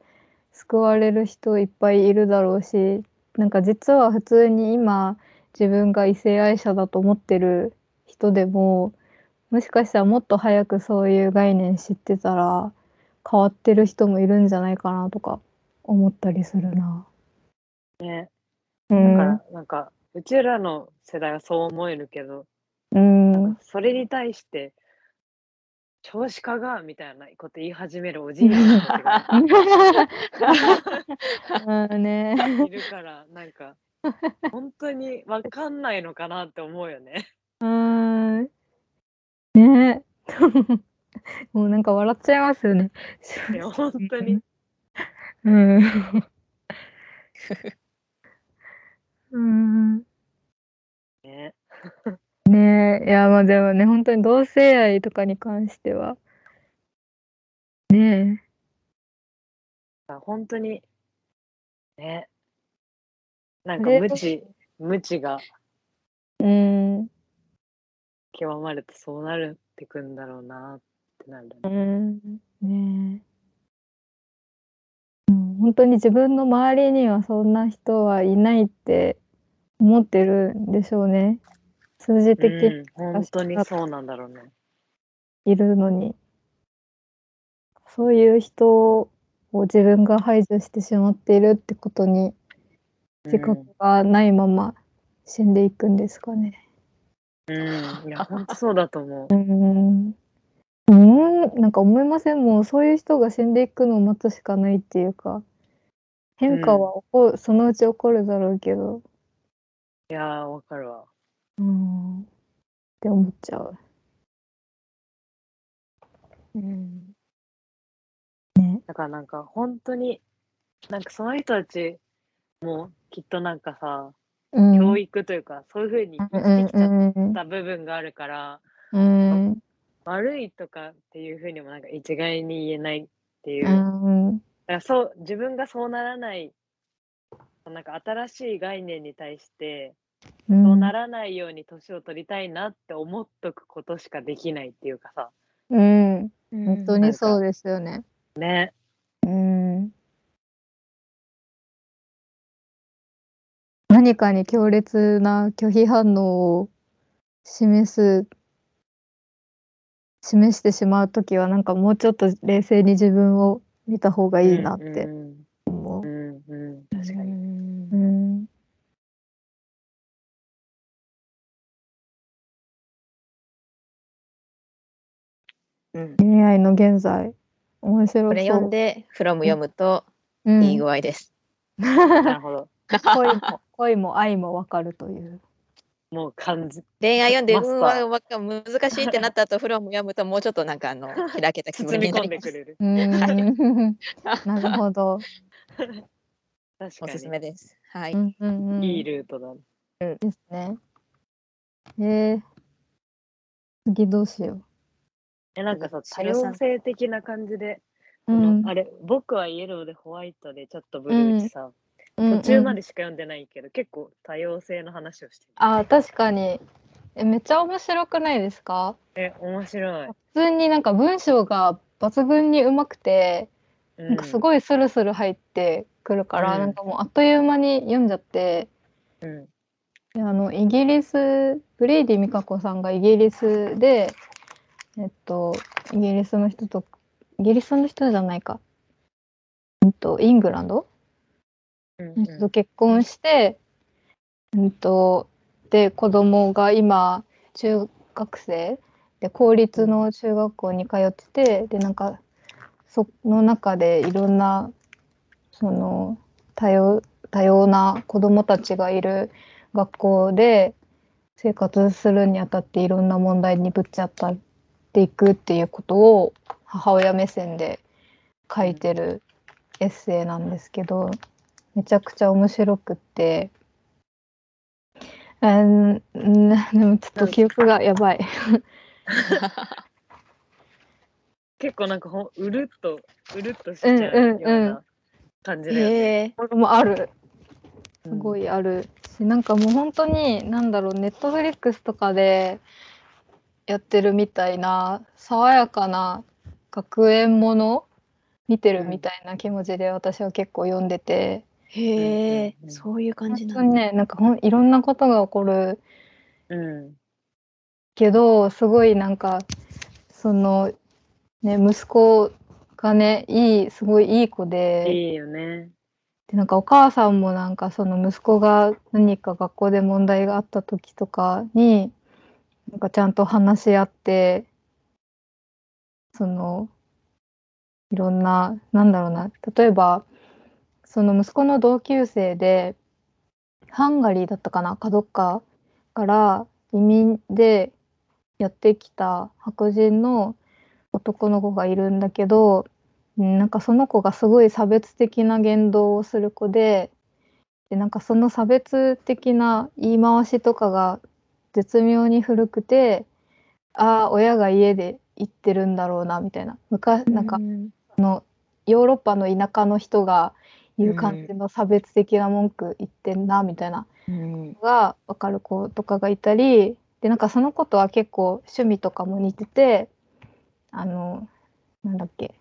救われる人いっぱいいるだろうしなんか実は普通に今自分が異性愛者だと思ってる人でももしかしたらもっと早くそういう概念知ってたら変わってる人もいるんじゃないかなとか思ったりするな。ね。うんだから、なんか、うちらの世代はそう思えるけど、うんそれに対して、少子化がみたいなこと言い始めるおじいさんたちが うんねいるから、なんか、本当にわかんないのかなって思うよね。うんね もうなんか笑っちゃいますよね。いや、本当に。うん。うん。ね。ねえ、いや、まあでもね、本当に同性愛とかに関しては。ね本当に、ね。なんか無知、無知がえ。うん。極まるとそうなるってくんだろうなってなる。うん。ねえ。うん本当に自分の周りにはそんな人はいないって思ってるんでしょうね。数字的にうん、本当にそうなんだろうね。いるのに、そういう人を自分が排除してしまっているってことに自覚がないまま死んでいくんですかね。うん、うん、いや、本当そうだと思う。うーん、なんか思いませんもうそういう人が死んでいくのを待つしかないっていうか、変化は起こる、そのうち起こるだろうけど、う。いやー、わかるわ。うーん、って思っちゃう。うんだからなんか本当に、なんかその人たちもきっとなんかさ、うん、教育というか、そういうふうに生きてきちゃった部分があるから、うん、うん、悪いとかっていうふうにもなんか一概に言えないっていう。うだん、からそう、自分がそうならない、なんか新しい概念に対して、うん、そうならないように年を取りたいなって思っとくことしかできないっていうかさ、うん、うん本当にそうですよね。ね。うん。何かに強烈な拒否反応を示す、示してしまうときは、なんかもうちょっと冷静に自分を見た方がいいなってう。ん。思う。うん。うん、うん、確かに。にうん。うん。恋愛の現在、面白。これ読ん。で、フロム読むとうん、いい具合です。なるほど。恋も恋も愛もわかるという。もう感じ、恋愛読んで、うんわわか難しいってなった後、フロム読むともうちょっとなんかあの 開けた気分包みになります。込んでくれる。うーん。なるほど。確かおすすめです。はい。うんうんうん。に。いいルートだ。ですね。えー、次どうしよえ、なんかさ、多様性的な感じで、う。んあれ、僕はイエローでホワイトでちょっとブルーってさ、うん途中まうんでしか読んでないけど、結構多様性の話をしてる。あ、確かに。え、めっちゃ面白くないですか？え、面白い。普通になんか文章が抜群にうまくて、ななんかすごいスルスル入ってくるから、うんなんかもうあっという間に読んじゃって、うん。であの、イギリス、ブレイディ・ミカコさんがイギリスで、えっと、イギリスの人と、イギリスの人じゃないか。うんとイングランド？うんの人と結婚して、うんとで子供が今中学生。で公立の中学校に通っててでなんかその中でいろんなその多様多様な子供たちがいる学校で生活するにあたっていろんな問題にぶっち当たっていくっていうことを母親目線で書いてるエッセイなんですけど。めちゃくちゃ面白くって。うん、うんでもちょっと記憶がやばい。結構なんかほんうるっとうるっとしちゃうような感じだよね。へえ。これもある。すうんごいあるし、なんかもう本当に何だろうネットフリックスとかでやってるみたいな爽やかな学園もの見てるみたいな気持ちで私は結構読んでて、へえうんそういう感本じなんだ。当にねなんかほんいろんなことが起こるうんけどすごいなんかそのね息子がねいいすごいいい子で。いいよね。でなんかお母さんもなんかその息子が何か学校で問題があった時とかになんかちゃんと話し合ってそのいろんななんだろうな例えばその息子の同級生でハンガリーだったかな？かどっかから移民でやってきた白人の男の子がいるんだけどうんなんかその子がすごい差別的な言動をする子ででなんかその差別的な言い回しとかが絶妙に古くてああ親が家で言ってるんだろうなみたいな。昔なんかうんヨーロッパの田舎の人が言う感じの差別的な文句言ってんなみたいな。うん。のが分かる子とかがいたりでなんかその子とは結構趣味とかも似ててあのなんだっけ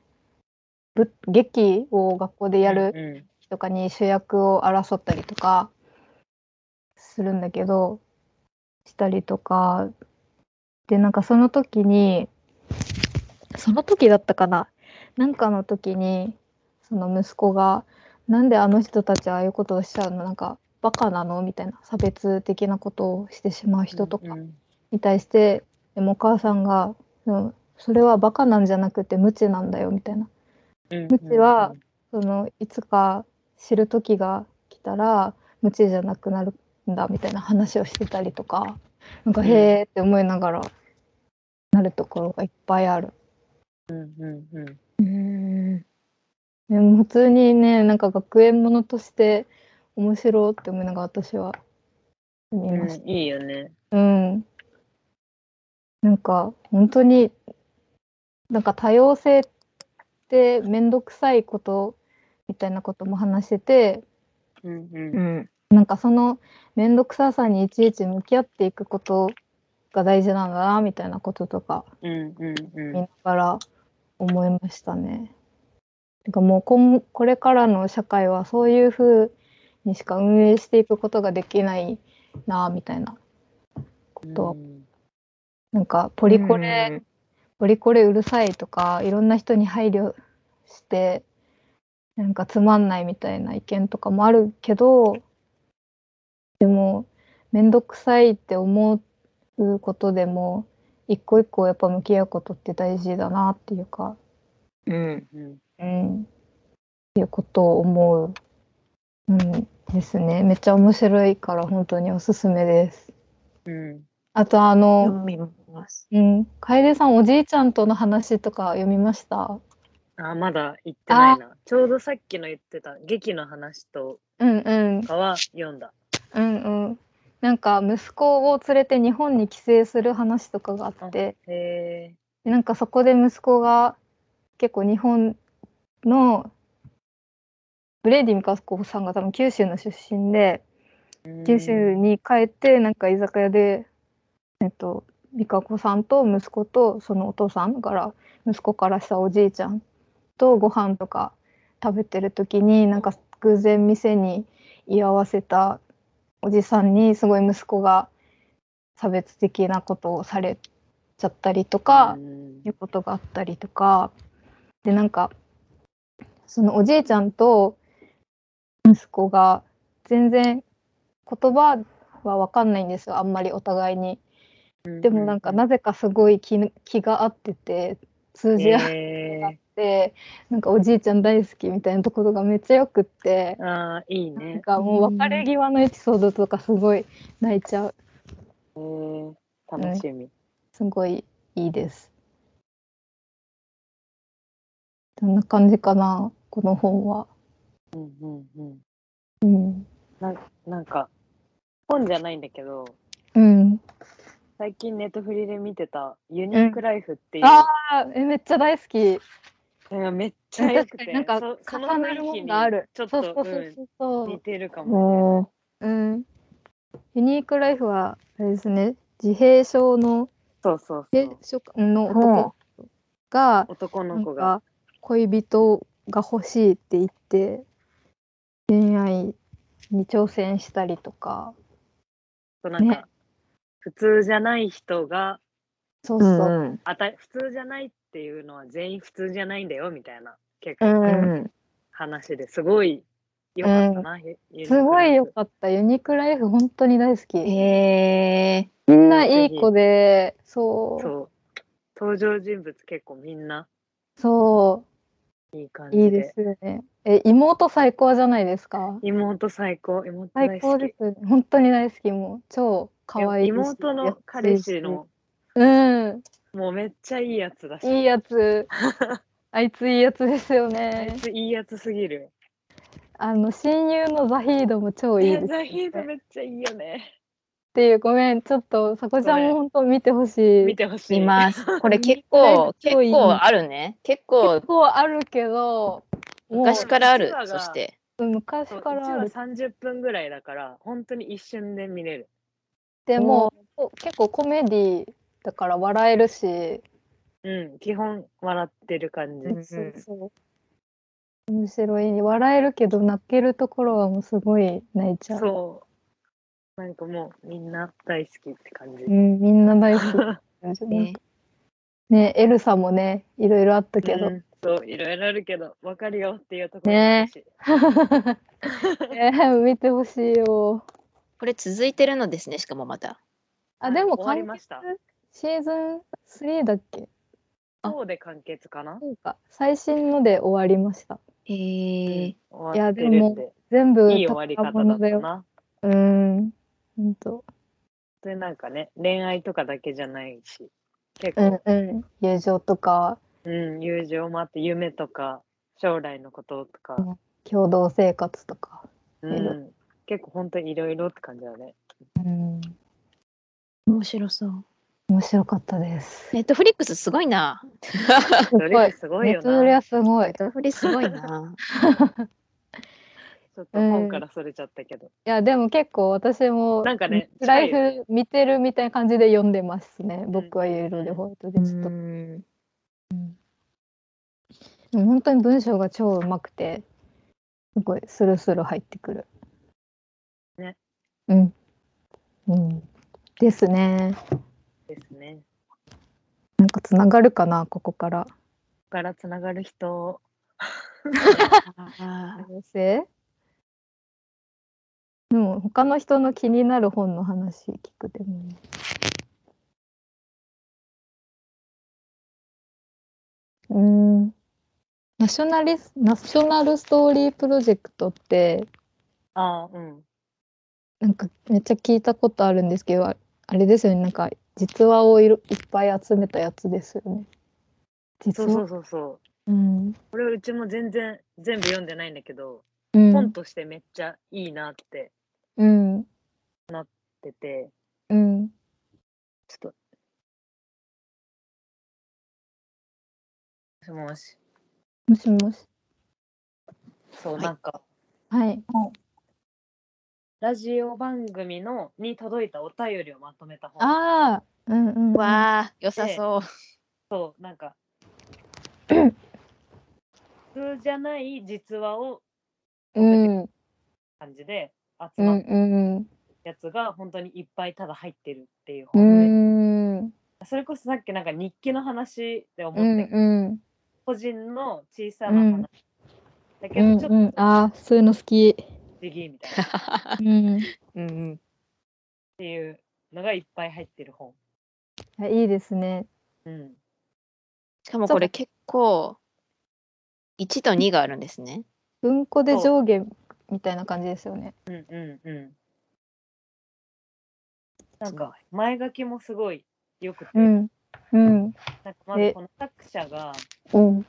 ぶ劇を学校でやるうん日とかに主役を争ったりとかするんだけどしたりとか。でなんかその時にその時だったかな。なんかの時にその息子が「なんであの人たちああいうことをしちゃうの？なんかバカなの?」みたいな差別的なことをしてしまう人とかうんに対してでもお母さんが「うんそれはバカなんじゃなくて無知なんだよ」みたいな。うん無知はそのいつか知る時が来たら無知じゃなくなるんだみたいな話をしてたりとか。なんかうんへえって思いながらなるところがいっぱいある。うんうんうん。うんでも普通にねなんか学園ものとして面白いって思いながら私は見ました。うんいいよね。うん。なんか本当になんか多様性って面倒くさいことみたいなことも話しててうんうんうんなんかその面倒くささにいちいち向き合っていくことが大事なんだなみたいなこととかうんうん見うながら思いましたね。てかもう今これからの社会はそういう風にしか運営していくことができないなみたいな。ことは。ん。なんかポリコレ、ポリコレうるさいとかいろんな人に配慮してなんかつまんないみたいな意見とかもあるけどでも面倒くさいって思うことでも一個一個やっぱ向き合うことって大事だなっていうか、うん。うんうん、っていうことを思う、うん、ですね。めっちゃ面白いから本当におすすめです。うん。あとあの。うん、楓さんおじいちゃんとの話とか読みました？あ、まだ行ってないな。ちょうどさっきの言ってた劇の話とうんうん。かは読んだ。うんうん。なんか息子を連れて日本に帰省する話とかがあって。なんかそこで息子が結構日本のブレイディ・ミカスコさんが多分九州の出身で九州に帰ってなんか居酒屋でえっと美香子さんと息子とそのお父さんから息子からしたおじいちゃんとご飯とか食べてる時になんか偶然店に居合わせたおじさんにすごい息子が差別的なことをされちゃったりとかうん。いうことがあったりとか。でなんかそのおじいちゃんと息子が全然言葉は分かんないんですよあんまりお互いに。でもなんかなぜかすごい気気が合ってて通じ合って、えてなんかおじいちゃん大好きみたいなところがめっちゃよくってー、ああいいなんね。かもう別れ際のエピソードとかすごい泣いちゃうえー、楽しみ。すごいいいです。そんな感じかなこの本は。うんうんうん。うん。なんなんか本じゃないんだけどうん、最近ネットフリで見てたユニークライフっていう、ああえめっちゃ大好き。うんめっちゃ良くてなんか重なるも雰囲気にんがある。ちょっとそうそうそうそううん似。てるかもしれない。うん。ユニークライフはあれですね自閉症のそうそうそう。症の男が男の子がか恋人が欲しいって言って恋愛に挑戦したりとか。そうなんか、ね。普通じゃない人がそうそう、うんあた普通じゃないっていうのは全員普通じゃないんだよみたいな結う構うん。話ですごい良かったな、ユユニークすごい良ライフかった。ユニクライフ本当に大好き。へえみんないい子でそう。そう。登場人物結構みんな。そいい感じいいですよね。え妹最高じゃないですか？妹最高。妹大最高です本当に大好き。もう超可愛いし。妹の彼氏のうん。もうめっちゃいいやつだし。いいやつ。あいついいやつですよあいねついいやつすぎる。あの親友のザヒードも超いいです、ザね、ヒードめっちゃいいよねっていうごめんちょっとさこちゃんも本当見てほしい。見てほしい。見ます。これ結構、結構あるね。結構結構あるけど昔からあるそして。昔からある。1話30分ぐらいだから本当に一瞬で見れる。でもこ結構コメディだから笑えるし、うん基本笑ってる感じ、うんそうそう。面白い。笑えるけど泣けるところはもうすごい泣いちゃう。そうなんかもうみんな大好きって感じ、うん、みんな大好き ね。ね。エルサもねいろいろあったけど、うんそういろいろあるけど分かるよっていうところもあるし、えー 見てほしいよ。これ続いてるのですね、しかもまた。あでも終わり完結ました。シーズン3だっけ？そうで完結かな？そうか。最新ので終わりました。へえ。終わってるって。全部いい終わり方だったな。うんほんと。それなんかね恋愛とかだけじゃないし。結うん構、うん。友情とか。うん友情もあって夢とか将来のこととか、共同生活とか。うん、結構本当にいろいろって感じだね。うん。面白そう。面白かったです。ネットフリックスすごいな。それすごいよネットフリなはすごい。ネットフリすごいな。ちょっと本からそれちゃったけど、いやでも結構私もなんかねライフ見てるみたいな感じで読んでますね。僕はイエローでホワイトでちょっと、ん。でも本当に文章が超うまくてすごいスルスル入ってくる。ね。うん。うん。ですね。ですねなんかつながるかなここから。ここからつながる人 あ可能性でも他の人の気になる本の話聞くでもね。うーん。ナショナリスナショナルストーリープロジェクトってああうんなんかめっちゃ聞いたことあるんですけどああれですよねなんか実話をいろいっぱい集めたやつですよね。実話そうそうそうそううんこれうちも全然全部読んでないんだけど、うん本としてめっちゃいいなってうん。言ってて。うん。ちょっともし。もしもし。もしそう、はい。なんか。はい。ラジオ番組のに届いたお便りをまとめた本ああうんうんうん。わあ、良さそう。そうなんか。普通じゃない実話をうん。感じで集うんまったうんやつが本当にいっぱいただ入ってるっていうう本で、んそれこそさっきなんか日記の話で思うって、んうん個人の小さな話だけどちょっとうんうん、ああ、そういうの好き。不思議みたいなっ うん。うんうん。ていうのがいっぱい入ってる本。あいいですね。うん。しかもこれ結構、1と2があるんですね。文庫でそ上下みたいな感じですよね。うんうんうん。なんか前書きもすごいよくて、うん。うん。なんかまずこの作者がうん。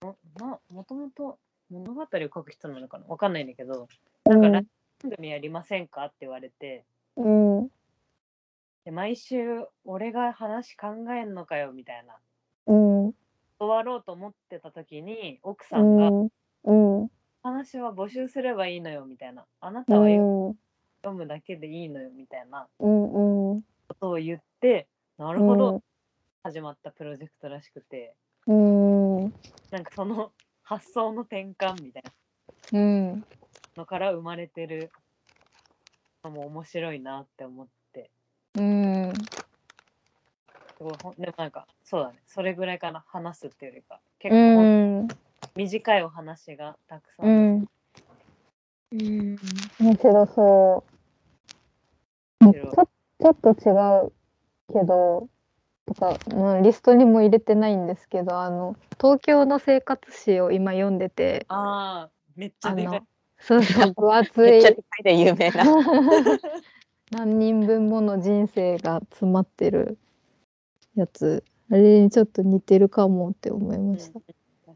もまもともと物語を書く人なのかな？わかんないんだけど、うなんかラん。番組やりませんか？って言われて、うん。で毎週俺が話考えんのかよみたいな。うん。終わろうと思ってた時に奥さうんがん。うん。話は募集すればいいのよみたいな。あなうたは読むだけでいいのよみたいな。ことを言って、なるほど始まったプロジェクトらしくて、うん。なんかその発想の転換みたいうん。なのから生まれてるのも面白いなって思って、うん。すごいほんでもなんかそうだね、それぐらいかな、話すっていうよりか、結う構ん。短いお話がたくさん。うん。うん。面白そう。ちょちょっと違うけど、とか、まあ、リストにも入れてないんですけど、あの、東京の生活史を今読んでて、ああ、めっちゃあでかいの。、そうそう、分厚いめっちゃでかいで有名な。何人分もの人生が詰まってるやつ、あれにちょっと似てるかもって思いました。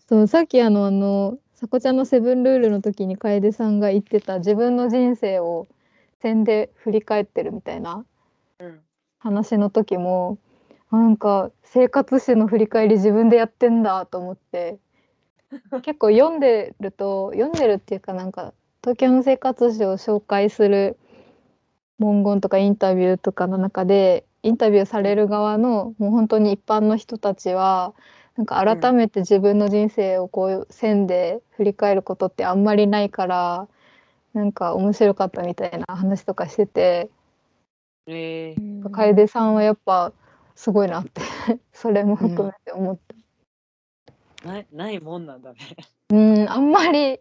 そう、さっきあの、あの、さこちゃんのセブンルールの時に楓さんが言ってた自分の人生を線で振り返ってるみたいな話の時も、なんか生活史の振り返り自分でやってんだと思って、結構読んでると、読んでるっていうかなんか東京の生活史を紹介する文言とかインタビューとかの中で、インタビューされる側のもう本当に一般の人たちは、なんか改めて自分の人生をこういう線で振り返ることってあんまりないから、なんか面白かったみたいな話とかしてて、えー、楓さんはやっぱすごいなって それも含めて思った。ないないもんなんだね。うん、あんまり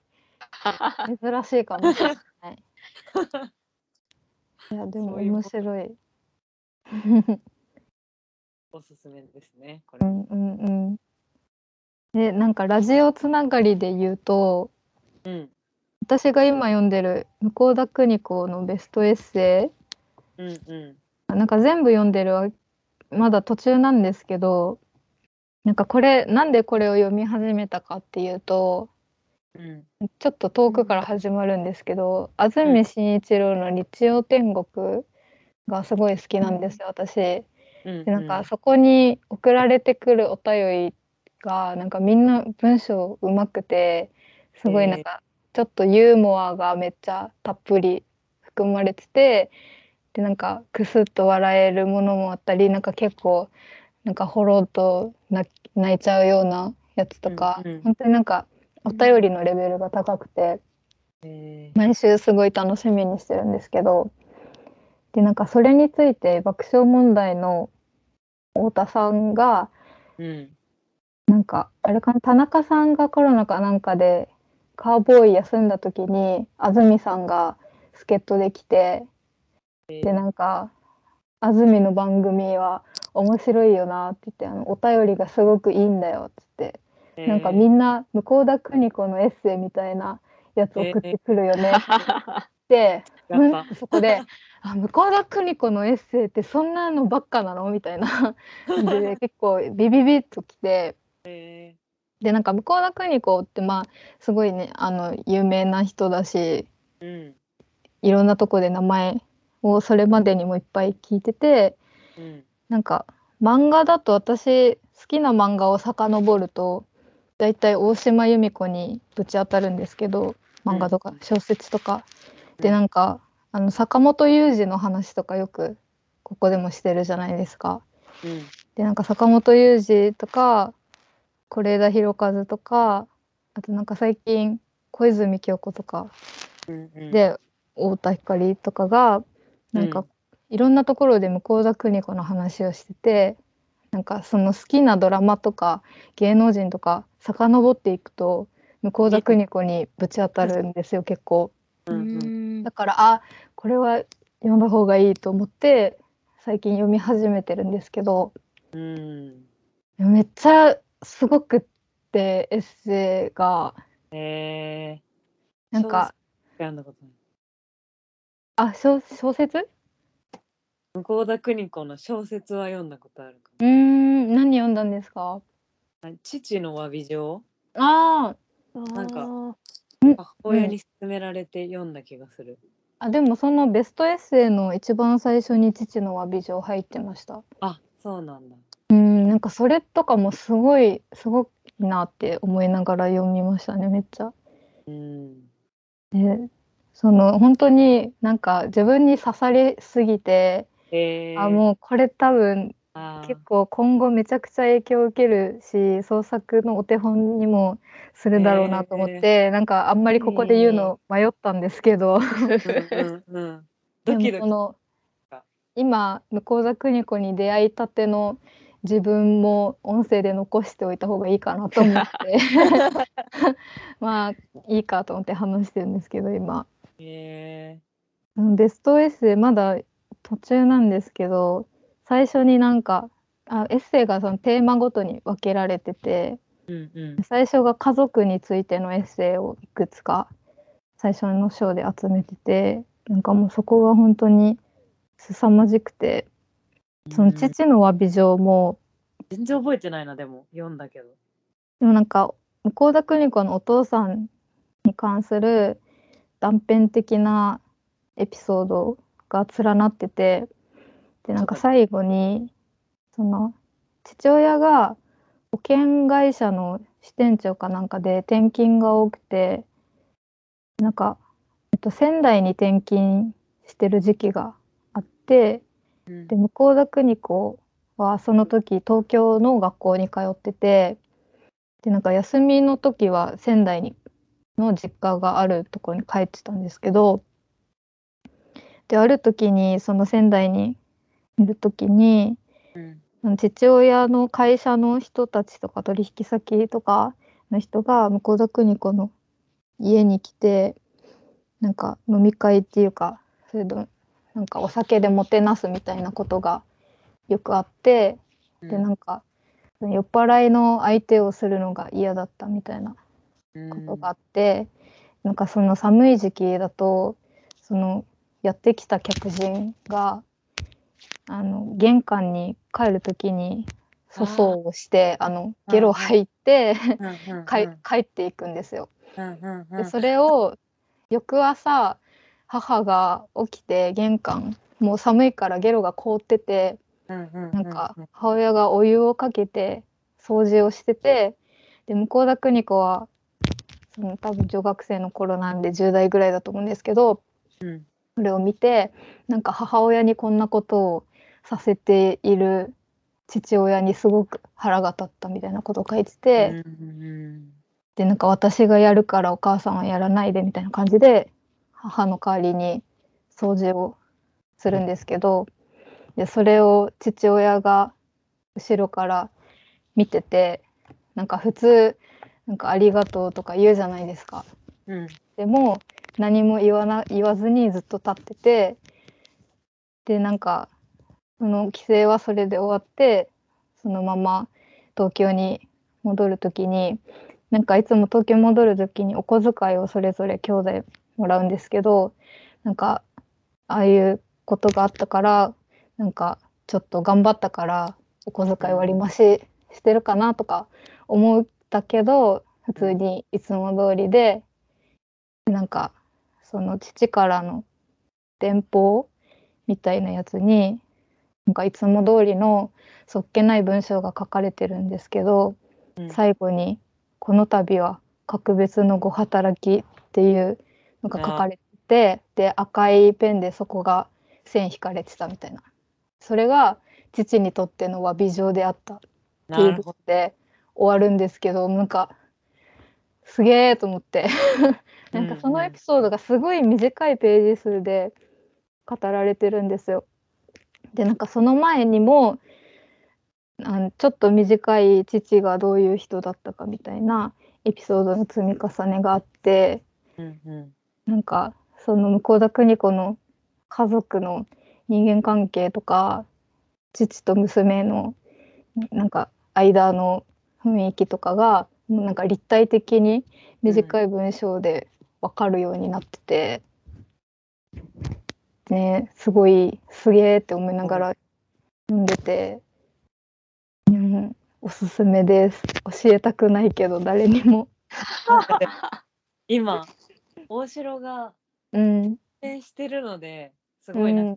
珍しいかもしれない。いや、でも面白い。おすすめですね、これ。うんうんうん。で、なんかラジオつながりで言うと、うん。私が今読んでる向田邦子のベストエッセうんうイ、なんか全部読んでるわまだ途中なんですけど、なんかこれ、なんでこれを読み始めたかっていうと、ん。うん。ちょっと遠くから始まるんですけど、安住紳一郎の日曜天国がすごい好きなんですよ、私。うんで、なんかそこに送られてくるお便りが、なんかみんな文章うまくて、すごいなんかちょっとユーモアがめっちゃたっぷり含まれてて、で、なんかクスッと笑えるものもあったり、なんか結構なんかほろっと泣いちゃうようなやつとか、うんうん。本当になんかお便りのレベルが高くて、え毎週すごい楽しみにしてるんですけど、で、なんかそれについて爆笑問題の太田さんが、ー、うん。なんか、あれかな、田中さんがコロナかなんかで、カーボーイ休んだ時に、安住さんが助っ人で来て、で、なんか、安住の番組は面白いよなって言って、あの、お便りがすごくいいんだよって言って、なんかみなんな、向田邦子のエッセイみたいなやつ送ってくるよねって言って、そこで「あ向田邦子のエッセイってそんなのばっかなの?」みたいなで結構ビビビッときてえでなんか向田邦子ってまあすごいねあの有名な人だしー、うん。いろんなとこで名前をそれまでにもいっぱい聞いててうん。なんか漫画だと私好きな漫画を遡るとだいたい大島由美子にぶち当たるんですけど漫画とかうん小説とか。でうんなんかあの坂本雄二の話とかよくここでもしてるじゃないですか。うん。でなんか坂本雄二とか是枝裕和とかあとなんか最近小泉今日子とかうん。うん、で太田光とかがなんかうんいろんなところで向田邦子の話をしててなんかその好きなドラマとか芸能人とか遡っていくと向田邦子にぶち当たるんですよ結構。だからあこれは読んだ方がいいと思って最近読み始めてるんですけどうん。めっちゃすごくってエッセイがえなんかー、読んだことない。あ小小説？向田邦子の小説は読んだことあるかうーん何読んだんですか？も。あ父の詫び状あなんかー母親に勧められて読んだ気がする。あでもそのベストエッセイの一番最初に父の詫び状入ってました。あそうなんだ。うんなんかそれとかもすごいすごいなって思いながら読みましたねめっちゃ。うん。でその本当になんか自分に刺さりすぎて、え。ー、あもうこれ多分結構今後めちゃくちゃ影響を受けるし創作のお手本にもするだろうなと思って、なんかあんまりここで言うの迷ったんですけど、今向田邦子に出会いたての自分も音声で残しておいた方がいいかなと思って。まあいいかと思って話してるんですけど今。え。うんベストエッセイまだ途中なんですけど最初になんかあエッセイがそのテーマごとに分けられててー、うんうん。最初が家族についてのエッセイをいくつか最初の章で集めててなんかもうそこが本当に凄まじくてその父の詫び状も。全然覚えてないな、でも、読んだけど。でもなんか向田邦子のお父さんに関する断片的なエピソードが連なっててでなんか最後にその父親が保険会社の支店長かなんかで転勤が多くてなんか、えっと、仙台に転勤してる時期があってうんで向田邦子はその時東京の学校に通っててでなんか休みの時は仙台にの実家があるところに帰ってたんですけどである時にその仙台にいる時にうん。父親の会社の人たちとか取引先とかの人が向田邦子の家に来てなんか飲み会っていうかそれとなんかお酒でもてなすみたいなことがよくあってでなんか酔っ払いの相手をするのが嫌だったみたいなことがあって、なんかその寒い時期だとそのやってきた客人があの玄関に帰る時に粗相をしてあのゲロ吐いて 帰っていくんですよ。でそれを翌朝母が起きて玄関もう寒いからゲロが凍っててなんか母親がお湯をかけて掃除をしててで向田邦子はその多分女学生の頃なんで10代ぐらいだと思うんですけどうん。それを見てなんか母親にこんなことをさせている父親にすごく腹が立ったみたいなことを書いてて、でなんか私がやるからお母さんはやらないでみたいな感じで母の代わりに掃除をするんですけどでそれを父親が後ろから見ててなんか普通なんか「ありがとう」とか言うじゃないですか。うんでも何も言わな言わずにずっと立っててでなんかその帰省はそれで終わってそのまま東京に戻る時になんかいつも東京戻る時にお小遣いをそれぞれ兄弟もらうんですけどなんかああいうことがあったからなんかちょっと頑張ったからお小遣い割り増ししてるかなとか思ったけど普通にいつも通りでなんかその父からの電報みたいなやつになんかいつも通りのそっけない文章が書かれてるんですけど、うん。最後に「この度は格別のご働き」っていうのが書かれててで赤いペンでそこが線引かれてたみたいな。それが父にとっての詫び状であったっていうことで終わるんですけどなんかすげえと思って。なんかそのエピソードがすごい短いページ数で語られてるんですよ。でなんかその前にもあのちょっと短い父がどういう人だったかみたいなエピソードの積み重ねがあってうんうなんかその向田邦子の家族の人間関係とか父と娘のなんか間の雰囲気とかがなんか立体的に短い文章で分かるようになってて、ねすごいすげえって思いながら読んでて、うん、おすすめです教えたくないけど誰に。も 今大城がうん。出演してるのですうごいな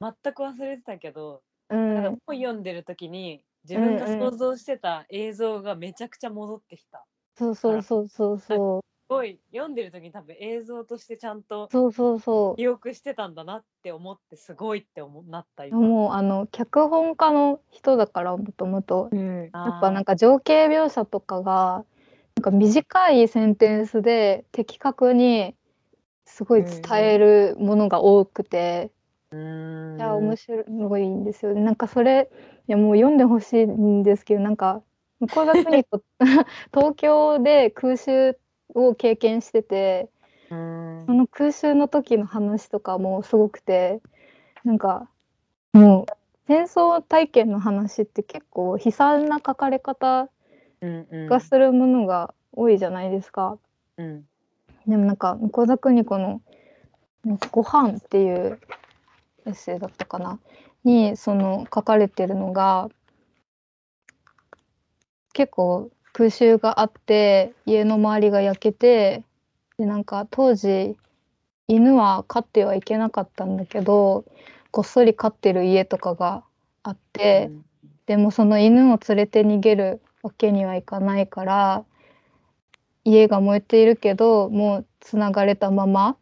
全く忘れてたけど、うなんかん本読んでる時に自分が想像してた映像がめちゃくちゃ戻ってきた。そうそうそうそうそう。すごい読んでる時に多分映像としてちゃんとそうそうそう。記憶してたんだなって思ってすごいって思なった今。もうあの脚本家の人だからもともと。うん。やっぱなんか情景描写とかがなんか短いセンテンスで的確にすごい伝えるものが多くて、うーん。いや面白いんですよね。なんかそれいやもう読んでほしいんですけどなんか向田邦子東京で空襲を経験しててうーん。その空襲の時の話とかもすごくてなんかもう戦争体験の話って結構悲惨な書かれ方がするものが多いじゃないですか。うん。でもなん。か向田邦子の「ご飯っていうエッセイだったかなにその書かれてるのが結構空襲があって家の周りが焼けてでなん。か当時犬は飼ってはいけなかったん。だけどこっそり飼ってる家とかがあって。でもその犬を連れて逃げるわけにはいかないから家が燃えているけどもうつながれたまま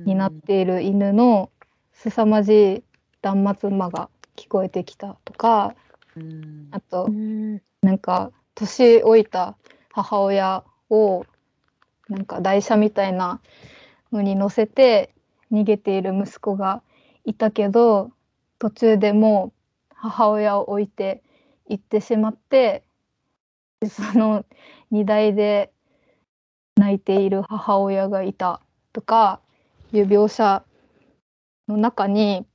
になっている犬の凄まじい断末魔が聞こえてきたとかうん。あとうん。なんか年老いた母親をなんか台車みたいなのに乗せて逃げている息子がいたけど途中でもう母親を置いて行ってしまってでその荷台で泣いている母親がいたとかいう描写の中に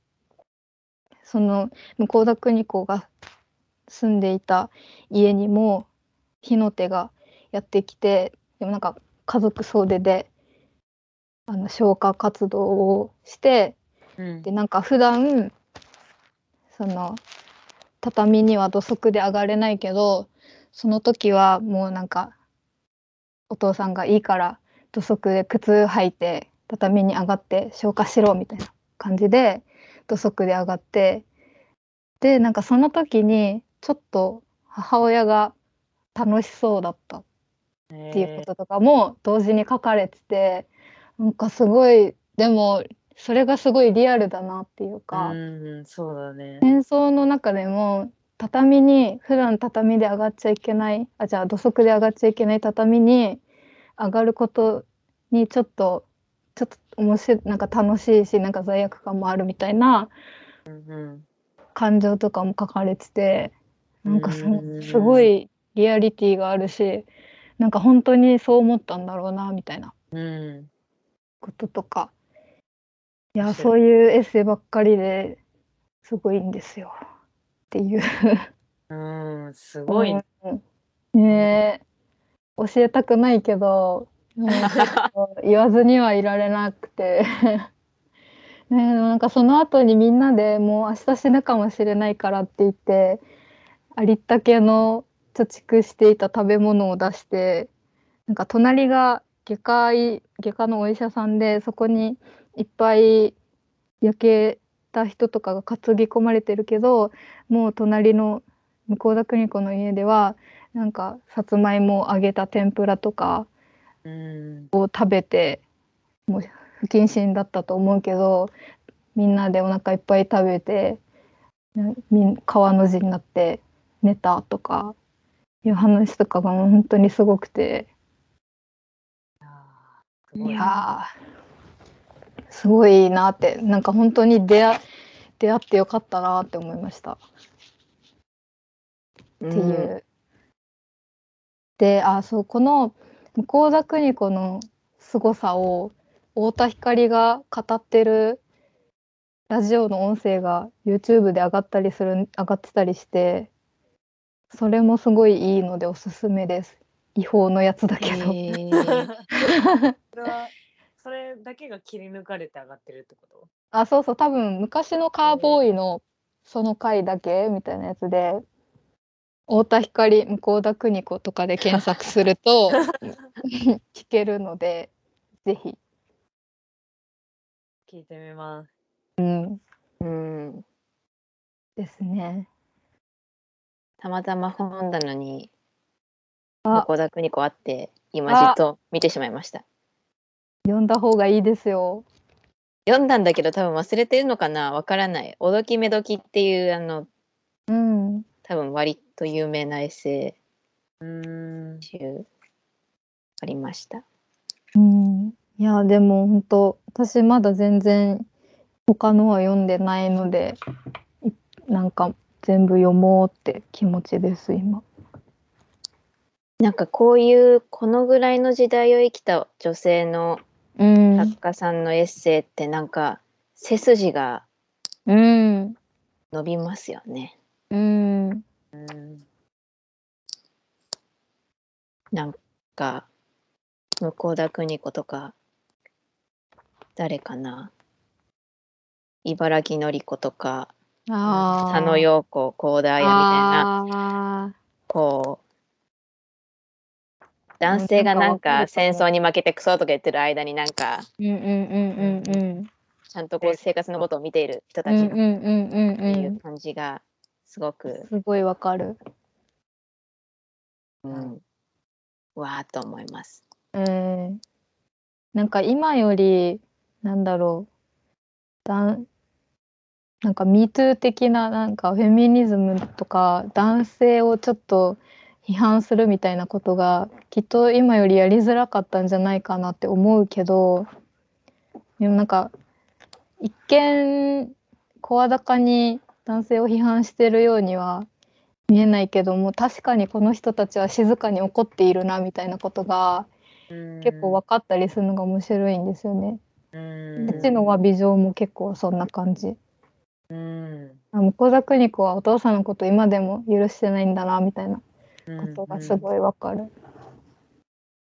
その向田邦子が住んでいた家にも火の手がやってきてでもなんか家族総出であの消火活動をしてうん。でなんか普段その畳には土足で上がれないけどその時はもうなんかお父さんがいいから土足で靴履いて畳に上がって消火しろみたいな感じで土足で上がってでなんかその時にちょっと母親が楽しそうだったっていうこととかも同時に書かれててなんかすごいでもそれがすごいリアルだなっていううか、んそうだね。戦争の中でも畳に普段畳で上がっちゃいけないあじゃあ土足で上がっちゃいけない畳に上がることにちょっとちょっと面白いなんか楽しいしなんか罪悪感もあるみたいなうん感情とかも書かれててなんかそうんすごいリアリティがあるしなんか本当にそう思ったんだろうなみたいなうん。こととか。いやそういうエッセイばっかりですごいんですよっていう。うんうんすごいね。え教えたくないけど言わずにはいられなくて ねえなんかその後にみんなでもう明日死ぬかもしれないからって言ってありったけの貯蓄していた食べ物を出してなんか隣が外科医外科のお医者さんでそこにいっぱい焼けた人とかが担ぎ込まれてるけどもう隣の向田邦子の家ではなんかさつまいもを揚げた天ぷらとかうん。を食べてもう不謹慎だったと思うけどみんなでお腹いっぱい食べて川の字になって寝たとかいう話とかが本当にすごくて。いやーすごいなってなんか本当に出会出会ってよかったなって思いました。っていう。であそうこの向田邦子の凄さを太田光が語ってるラジオの音声が YouTube で上がったりする上がってたりしてそれもすごいいいのでおすすめです違法のやつだけど、えー それはそれだけが切り抜かれて上がってるってこと？あそうそう。多分昔のカーボーイのその回だけみたいなやつで太田光向田邦子とかで検索すると 聞けるのでぜひ。聞いてみます。うん。うん、ですね。たまたま本棚にあ。向田邦子あって今じっと見てしまいました読んだ方がいいですよ。読んだんだけど多分忘れてるのかな？わからない「おどきめどき」っていうあのうん。多分割と有名なエッセうーんイ。集ありました。うん。いやでも本当私まだ全然他のは読んでないのでいなんか全部読もうって気持ちです今。なんかこういうこのぐらいの時代を生きた女性のうん。作家さんのエッセイってなんか背筋がうん。伸びますよね。うん。うん。なんか向田邦子とか誰かな。茨城のり子とか佐野陽子幸田彩みたいななこう男性がなんか戦争に負けてクソとか言ってる間になんかうんうんうんうんうん。ちゃんとこう生活のことを見ている人たちっうんうんうんうんてうんいう感じがすごく、すごいわかる。うん、わーっと思います。うん。なんか今よりなんだろう。だんなんか MeToo 的ななんかフェミニズムとか男性をちょっと批判するみたいなことがきっと今よりやりづらかったんじゃないかなって思うけどでもなんか一見声高に男性を批判してるようには見えないけども確かにこの人たちは静かに怒っているなみたいなことが結構分かったりするのが面白いんですよね。うちのは美女も結構そんな感じ。うんあ向田邦子はお父さんのこと今でも許してないんだなみたいなこうんとがすごいわかる。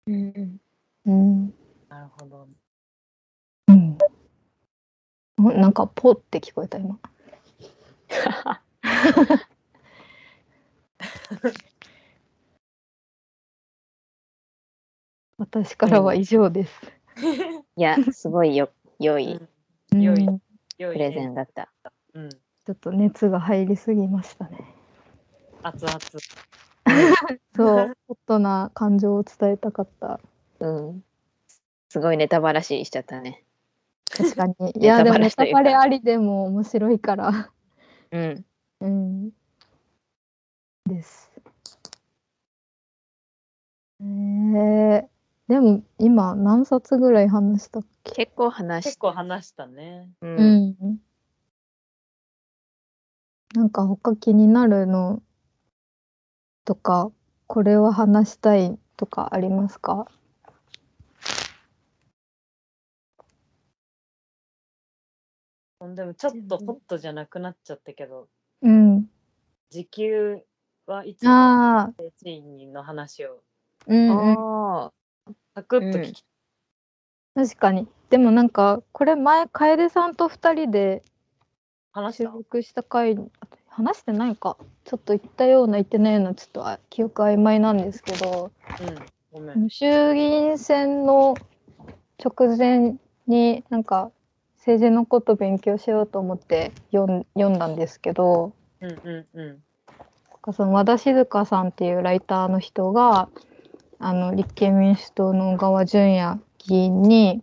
うんうん。なるほど。うん。おなんかポって聞こえた今。私からは以上です。いやすごいよ良いうん良いプレゼね。ンだった。うん。ちょっと熱が入りすぎましたね。熱々。そう、ホットな感情を伝えたかった。うん、すごいネタばらししちゃったね。確かに。いや、でもネタバレありでも面白いから。うん、うん。です。えー、でも今何冊ぐらい話したっけ？結構話し結構話したね。う、うんん。なんか他気になるのとか、これは話したいとかありますか？でもちょっとホットじゃなくなっちゃったけど、うん。時給はいつも賃金の話をうんうん。あサクッと聞き、確かに。でもなんか、これ前、楓さんと二人で収話した？録した回、話してないか。ちょっと言ったような言ってないような、ちょっとあ記憶曖昧なんですけど、うん。ごめん。衆議院選の直前になんか政治のこと勉強しようと思って読んだんですけどうんうんうん。なんかその和田静香さんっていうライターの人があの立憲民主党の小川淳也議員に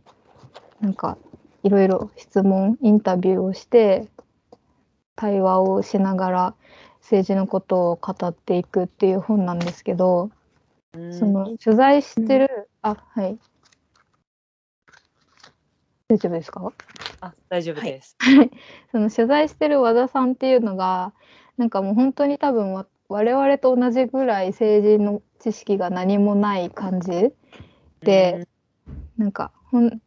なんかいろいろ質問インタビューをして対話をしながら政治のことを語っていくっていう本なんですけど、うん。その取材してる、あはい。大丈夫ですか？あ大丈夫です。その取材してる和田さんっていうのがなんかもう本当に多分わ我々と同じぐらい政治の知識が何もない感じで、なんかほん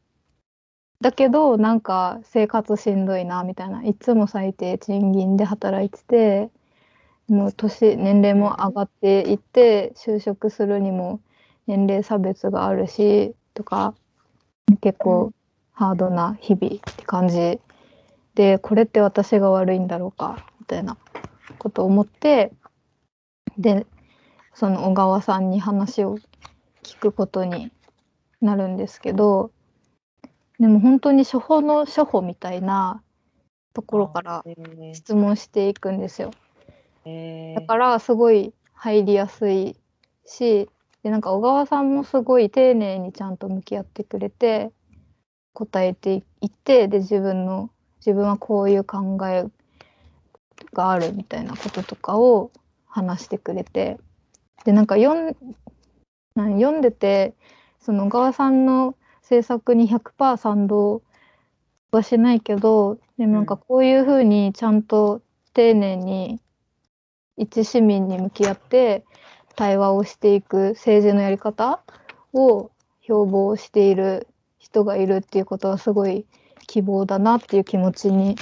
だけどなんか生活しんどいなみたいな。いつも最低賃金で働いててもう年年齢も上がっていって就職するにも年齢差別があるしとか結構ハードな日々って感じ。でこれって私が悪いんだろうかみたいなことを思ってでその小川さんに話を聞くことになるんですけどでも本当に処方の処方みたいなところからえ質問していくんですよ。ー、だからすごい入りやすいしでなんか小川さんもすごい丁寧にちゃんと向き合ってくれて答えていってで自分の自分はこういう考えがあるみたいなこととかを話してくれてでなんか読ん読んでてその小川さんの制作に100%賛同はしないけどでもなんかこういうふうにちゃんと丁寧に一市民に向き合って対話をしていく政治のやり方を標榜している人がいるっていうことはすごい希望だなっていう気持ちに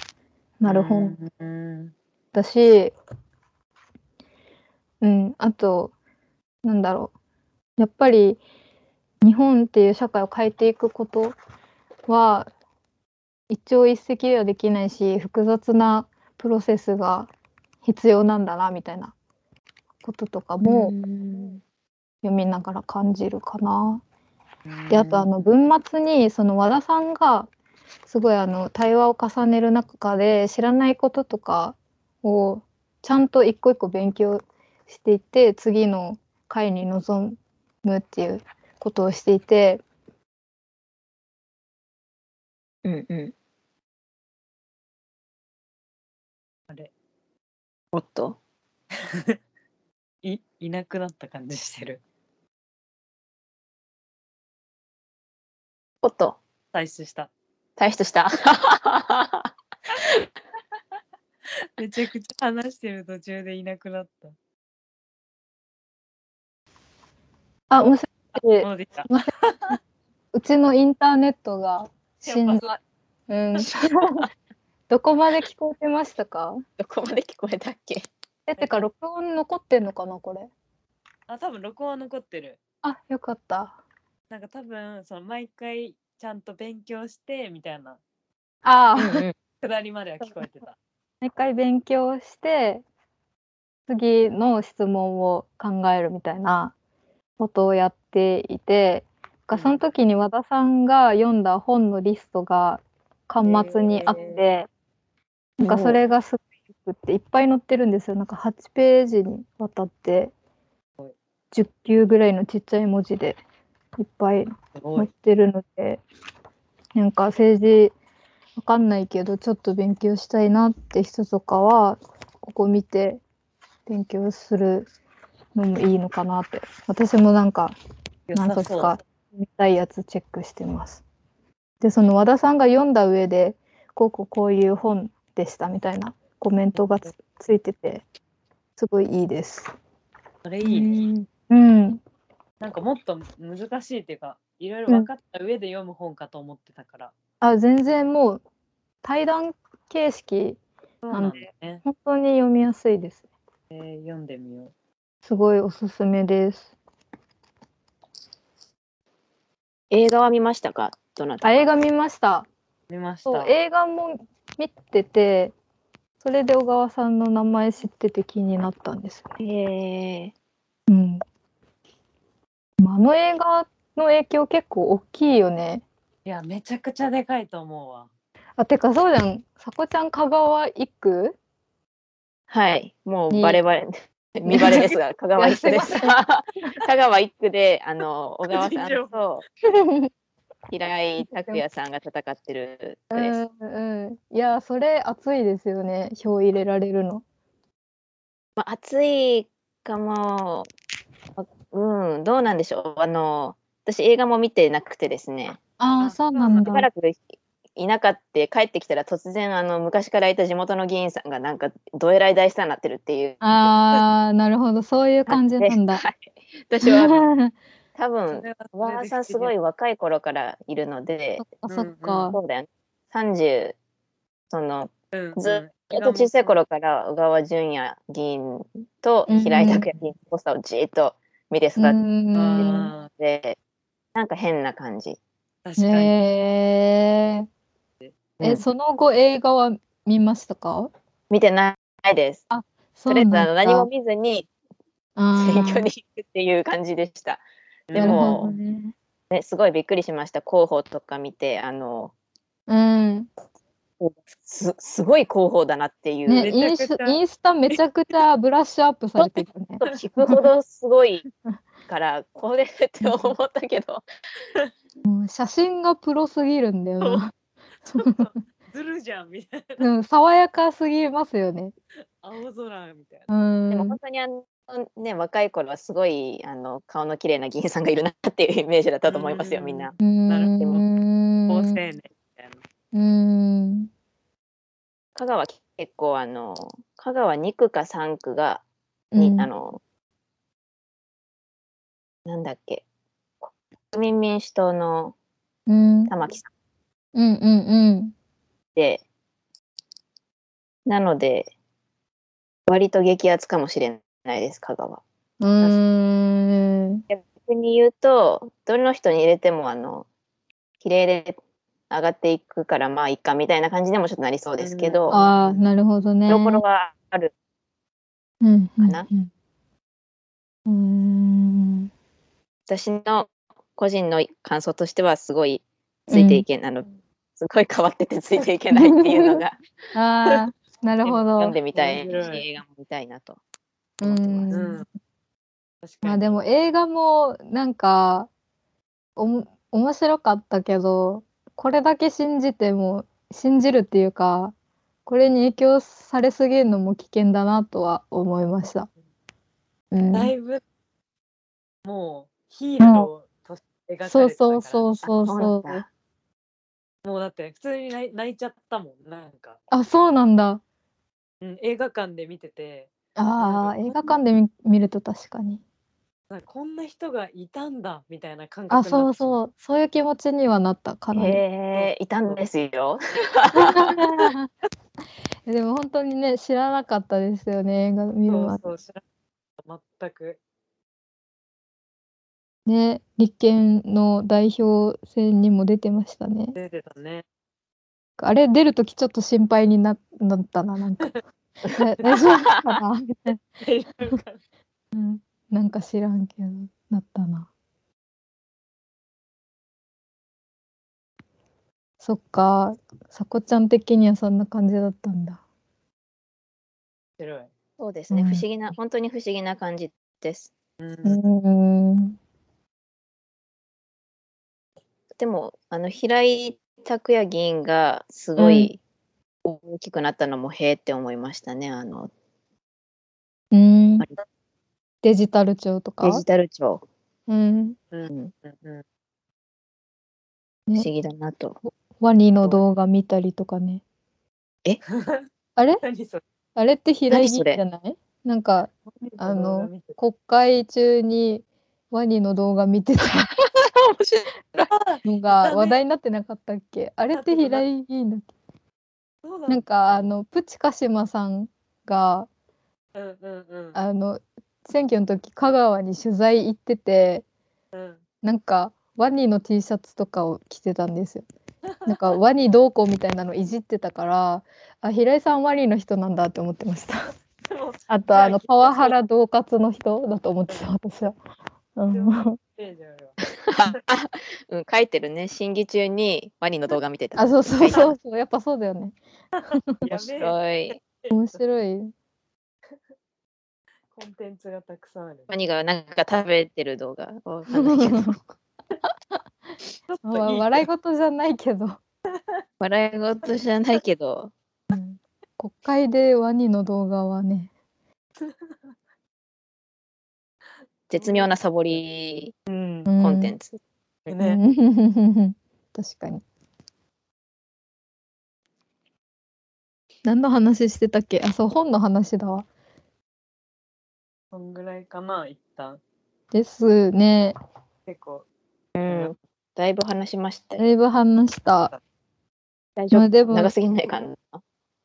なる本うん。だし、うん、あとなんだろう。やっぱり日本っていう社会を変えていくことは一朝一夕ではできないし複雑なプロセスが必要なんだなみたいなこととかも読みながら感じるかな。であとあの文末にその和田さんがすごいあの対話を重ねる中で知らないこととかをちゃんと一個一個勉強していって次の回に臨むっていうことをしていてうんうん。あれ。おっと。いいなくなった感じしてる。おっと。退出した。退出した。めちゃくちゃ話してる途中でいなくなった。あもし戻って うちのインターネットが死んだ。うん、どこまで聞こえてましたか？どこまで聞こえたっけ？えてか録音残ってんのかなこれ？あ多分録音は残ってる。あよかった。なんか多分その毎回ちゃんと勉強してみたいな。ああ、うんうん。くだりまでは聞こえてた。毎回勉強して次の質問を考えるみたいなことをやっていて、がその時に和田さんが読んだ本のリストが端末にあって、なんかそれがすごくっていっぱい載ってるんですよ。なんか8ページにわたって10級ぐらいのちっちゃい文字でいっぱい。載ってるのでなんか政治わかんないけどちょっと勉強したいなって人とかはここ見て勉強するのもいいのかなって。私もなんか何冊か見たいやつチェックしてます。でその和田さんが読んだ上でこうこうこういう本でしたみたいなコメントがつついててすごいいいです。それいいね。うん、なんかもっと難しいっていうかいろいろ分かった上で読む本かと思ってたから、あ全然もう対談形式なんだよね、本当に読みやすいです。えー読んでみようすごいおすすめです。映画は見ましたか？どなたか。あ映画見ました。見ましそうた映画も見ててそれで小川さんの名前知ってて気になったんですよね。へえうん、あの映画の影響結構大きいよね。いやめちゃくちゃでかいと思うわ。あてかそうじゃん。さこちゃん香川一区はい。もうにバレバレ見バレですが香川一区です。香川一区であの小川さんと平井拓也さんが戦ってるです、んうん、いやそれ熱いですよね票入れられるの。まあ、暑いかも。うんどうなんでしょう。あの私映画も見てなくてですね。ああそうなんだ。しばらくいなかって帰ってきたら突然あの昔からいた地元の議員さんがなんかどえらい大スターになってるっていうああ なるほどそういう感じなんだ。はい私はあの 多分それは小川さんすごい。い若い頃からいるのであ、うんそっかそ。うだよね30そのうんずうんずっと小さい頃から小川淳也議員とうん平井拓也議員のポスターをじーっと見て育うっん。あて、なんか変な感じ。ー確かに。ねえ。え、うんその後映画は見ましたか？見てないです。あえずあの何も見ずに選挙に行くっていう感じでした。でもどね。ね、すごいびっくりしました。候補とか見て、あの、うん。すすごい広報だなっていう。ね、めインスインスタめちゃくちゃブラッシュアップされてるね。聞くほどすごいから、これって思ったけど、うん写真がプロすぎるんだよな。ずるじゃんみたいな。うん、爽やかすぎますよね。青空みたいな。うん。でも本当にあの、ね、若い頃はすごいあの顔の綺麗な議員さんがいるなっていうイメージだったと思いますよ、うんみんな。うなるほどん。高青年みたいな。うん。香川結構あの、香川2区か3区が、にうんあの、なんだっけ、国民民主党のうん。玉木さんうんうんうん。で、なので、割と激アツかもしれないです、香川。うーん。逆に言うと、どの人に入れても、あの、比例で上がっていくから、まあ、いっかみたいな感じでもちょっとなりそうですけど、ああ、なるほどね。ところはある。うんうんかなうん。うーん。私の個人の感想としては、すごいついていけない、あの、すごい変わっててついていけないっていうのが、ああ、なるほど読ん。でみたい映画も見たいなとう思ってます。うんん。確かに。まあでも映画もなんかおも面白かったけどこれだけ信じても信じるっていうかこれに影響されすぎるのも危険だなとは思いました。うん、だいぶ、もう、ヒーローとして描かれてたから、そうそうそうそうあそうなんだもうだって、普通に泣い泣いちゃったもん、なんか。あそうなんだ。うん、映画館で見てて、あーうん映画館で見見ると確かに。なんかこんな人がいたんだみたいな感あ覚になってしまそうそう。そういう気持ちにはなったかなり。へえ、いたんですよ。でも本当にね知らなかったですよね映画見るまで。そうそう知らなかった全くね立憲の代表選にも出てましたね。出てたねあれ出るときちょっと心配にななったな、なんか。だ大丈夫かなみたいな。うん、なんか知らんけど、なったな。そっか、さこちゃん的にはそんな感じだったんだ。そうですね、うん不思議な、本当に不思議な感じです。うんうーん。でも、あの、平井拓也議員がすごい大きくなったのも、へえって思いましたね。あの、うん。デジタル庁とか？デジタル庁。うん。うんうん、うんうん不思議だなと。ワニの動画見たりとかね。あれ？何それ？あれって平井議員じゃない？なんか、あの国会中にワニの動画見てたのが 話題になってなかったっけ？あれって平井議員だっなんかあのプチカシマさんがうんうんうん。あの選挙の時香川に取材行っててうん。なんかワニの T シャツとかを着てたんですよ。なんかワニどうこうみたいなのいじってたからあ平井さんワニの人なんだって思ってました。あとあのパワハラ恫喝の人だと思ってた私は。うんうん、書いてるね。審議中にワニの動画見てた。あそうそうそうそうやっぱそうだよね。面白い。面白い。コンテンツがたくさんあるワニがなんか食べてる動画。わかんないけど笑い事じゃないけど笑い事じゃないけど、国会でワニの動画はね 絶妙なサボりうんコンテンツ。ねうん確かに。何の話してたっけ？あそう本の話だわ。そんぐらいかな一旦ですね。結構、うん。だいぶ話しましたよ。だいぶ話した。大丈夫？まあでも長すぎないかな。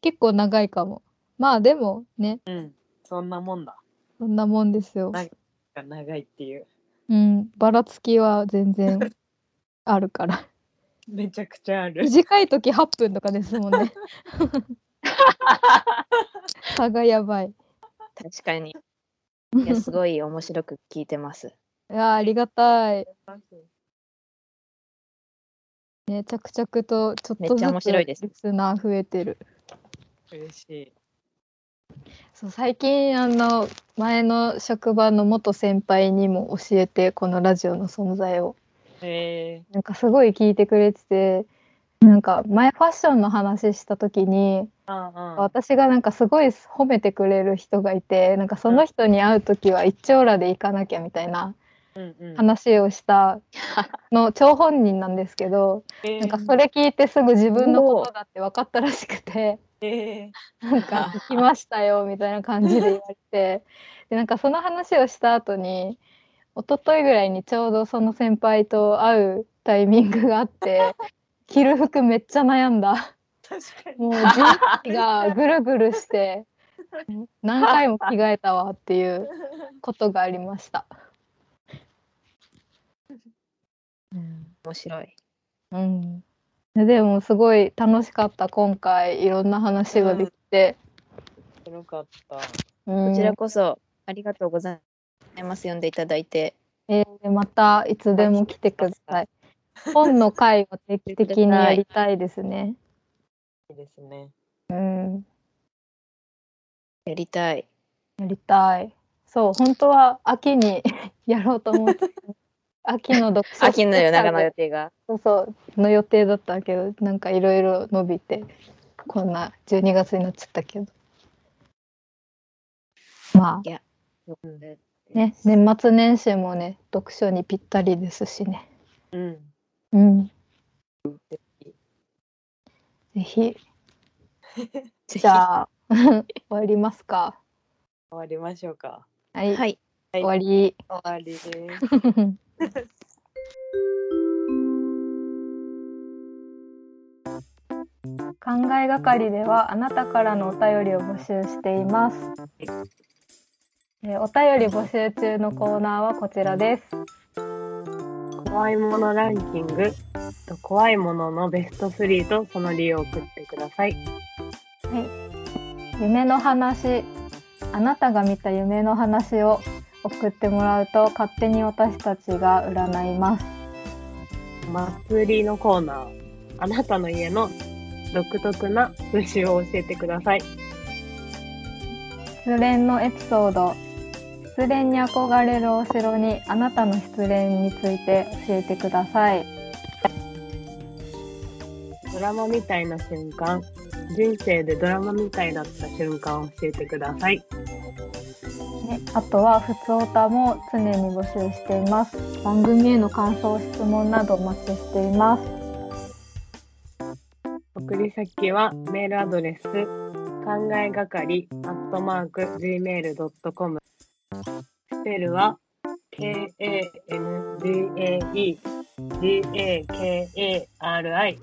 結構長いかも。まあでもね、うん、そんなもんだ。そんなもんですよ。はいが長いっていう。うん、ばらつきは全然 あるから。めちゃくちゃある。短い時8分とかですもんね。差がやばい。確かに。いや、すごい面白く聞いてます。いやありがたい。ね、着々とちょっめっちゃとずつ面白いですリスナー増えてる。嬉しい。そう最近あの前の職場の元先輩にも教えてこのラジオの存在をへえなんかすごい聞いてくれててなんか前ファッションの話した時にああ私がなんかすごい褒めてくれる人がいてなんかその人に会う時は一丁羅で行かなきゃみたいなうんうん。話をしたの張本人なんですけどへえなんかそれ聞いてすぐ自分のことだって分かったらしくて。へえなんか「行きましたよ」みたいな感じで言われてでなんかその話をした後に一昨日ぐらいにちょうどその先輩と会うタイミングがあって 着る服めっちゃ悩んだ。もう人気がぐるぐるして何回も着替えたわっていうことがありました。面白い。うん、でもすごい楽しかった今回いろんな話ができて、よかった。うんこちらこそありがとうございます。読んでいただいて。えーまたいつでも来てください。本の会は定期的にやりたいですね。いいですね。うん、やりたい。やりたい。そう、本当は秋に やろうと思って、秋の読書秋の夜長の予予定が。そうそうの予定だったけど、なんかいろいろ伸びて、こんな12月になっちゃったけど。まうんあね、年末年始もね、読書にぴったりですしね。うん。うん、ぜひじゃあ、終わりますか。終わりましょうか。はい、はい。はい終わり。終わりです。考えがかりではあなたからのお便りを募集しています。えーお便り募集中のコーナーはこちらです。怖いものランキングと怖いもののベスト3とその理由を送ってください。夢の話、あなたが見た夢の話を送ってもらうと勝手に私たちが占います。祭りのコーナー。あなたの家の独特な風習を教えてください。失恋のエピソード。失恋に憧れるお城にあなたの失恋について教えてください。ドラマみたいな瞬間。人生でドラマみたいだった瞬間を教えてください。ね、あとはふつおたも常に募集しています。番組への感想、質問などお待ちしています。送り先はメールアドレス考えがかりアットマーク gmail.com スペルは k-a-n-g-a-e g-a-k-a-r-i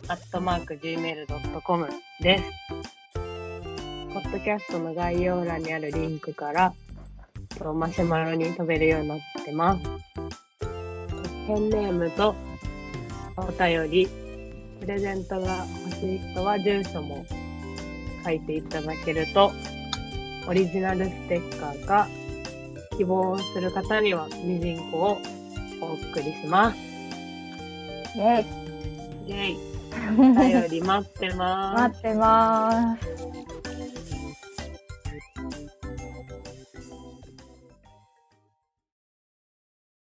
アットマーク gmail.com です。ポッドキャストの概要欄にあるリンクからとマシュマロに飛べるようになってます。ペンネームとお便りプレゼントが欲しい人は住所も書いていただけると、オリジナルステッカーか、希望する方にはミジンコをお送りします。イェイイェイ。お便り待ってます。待ってます。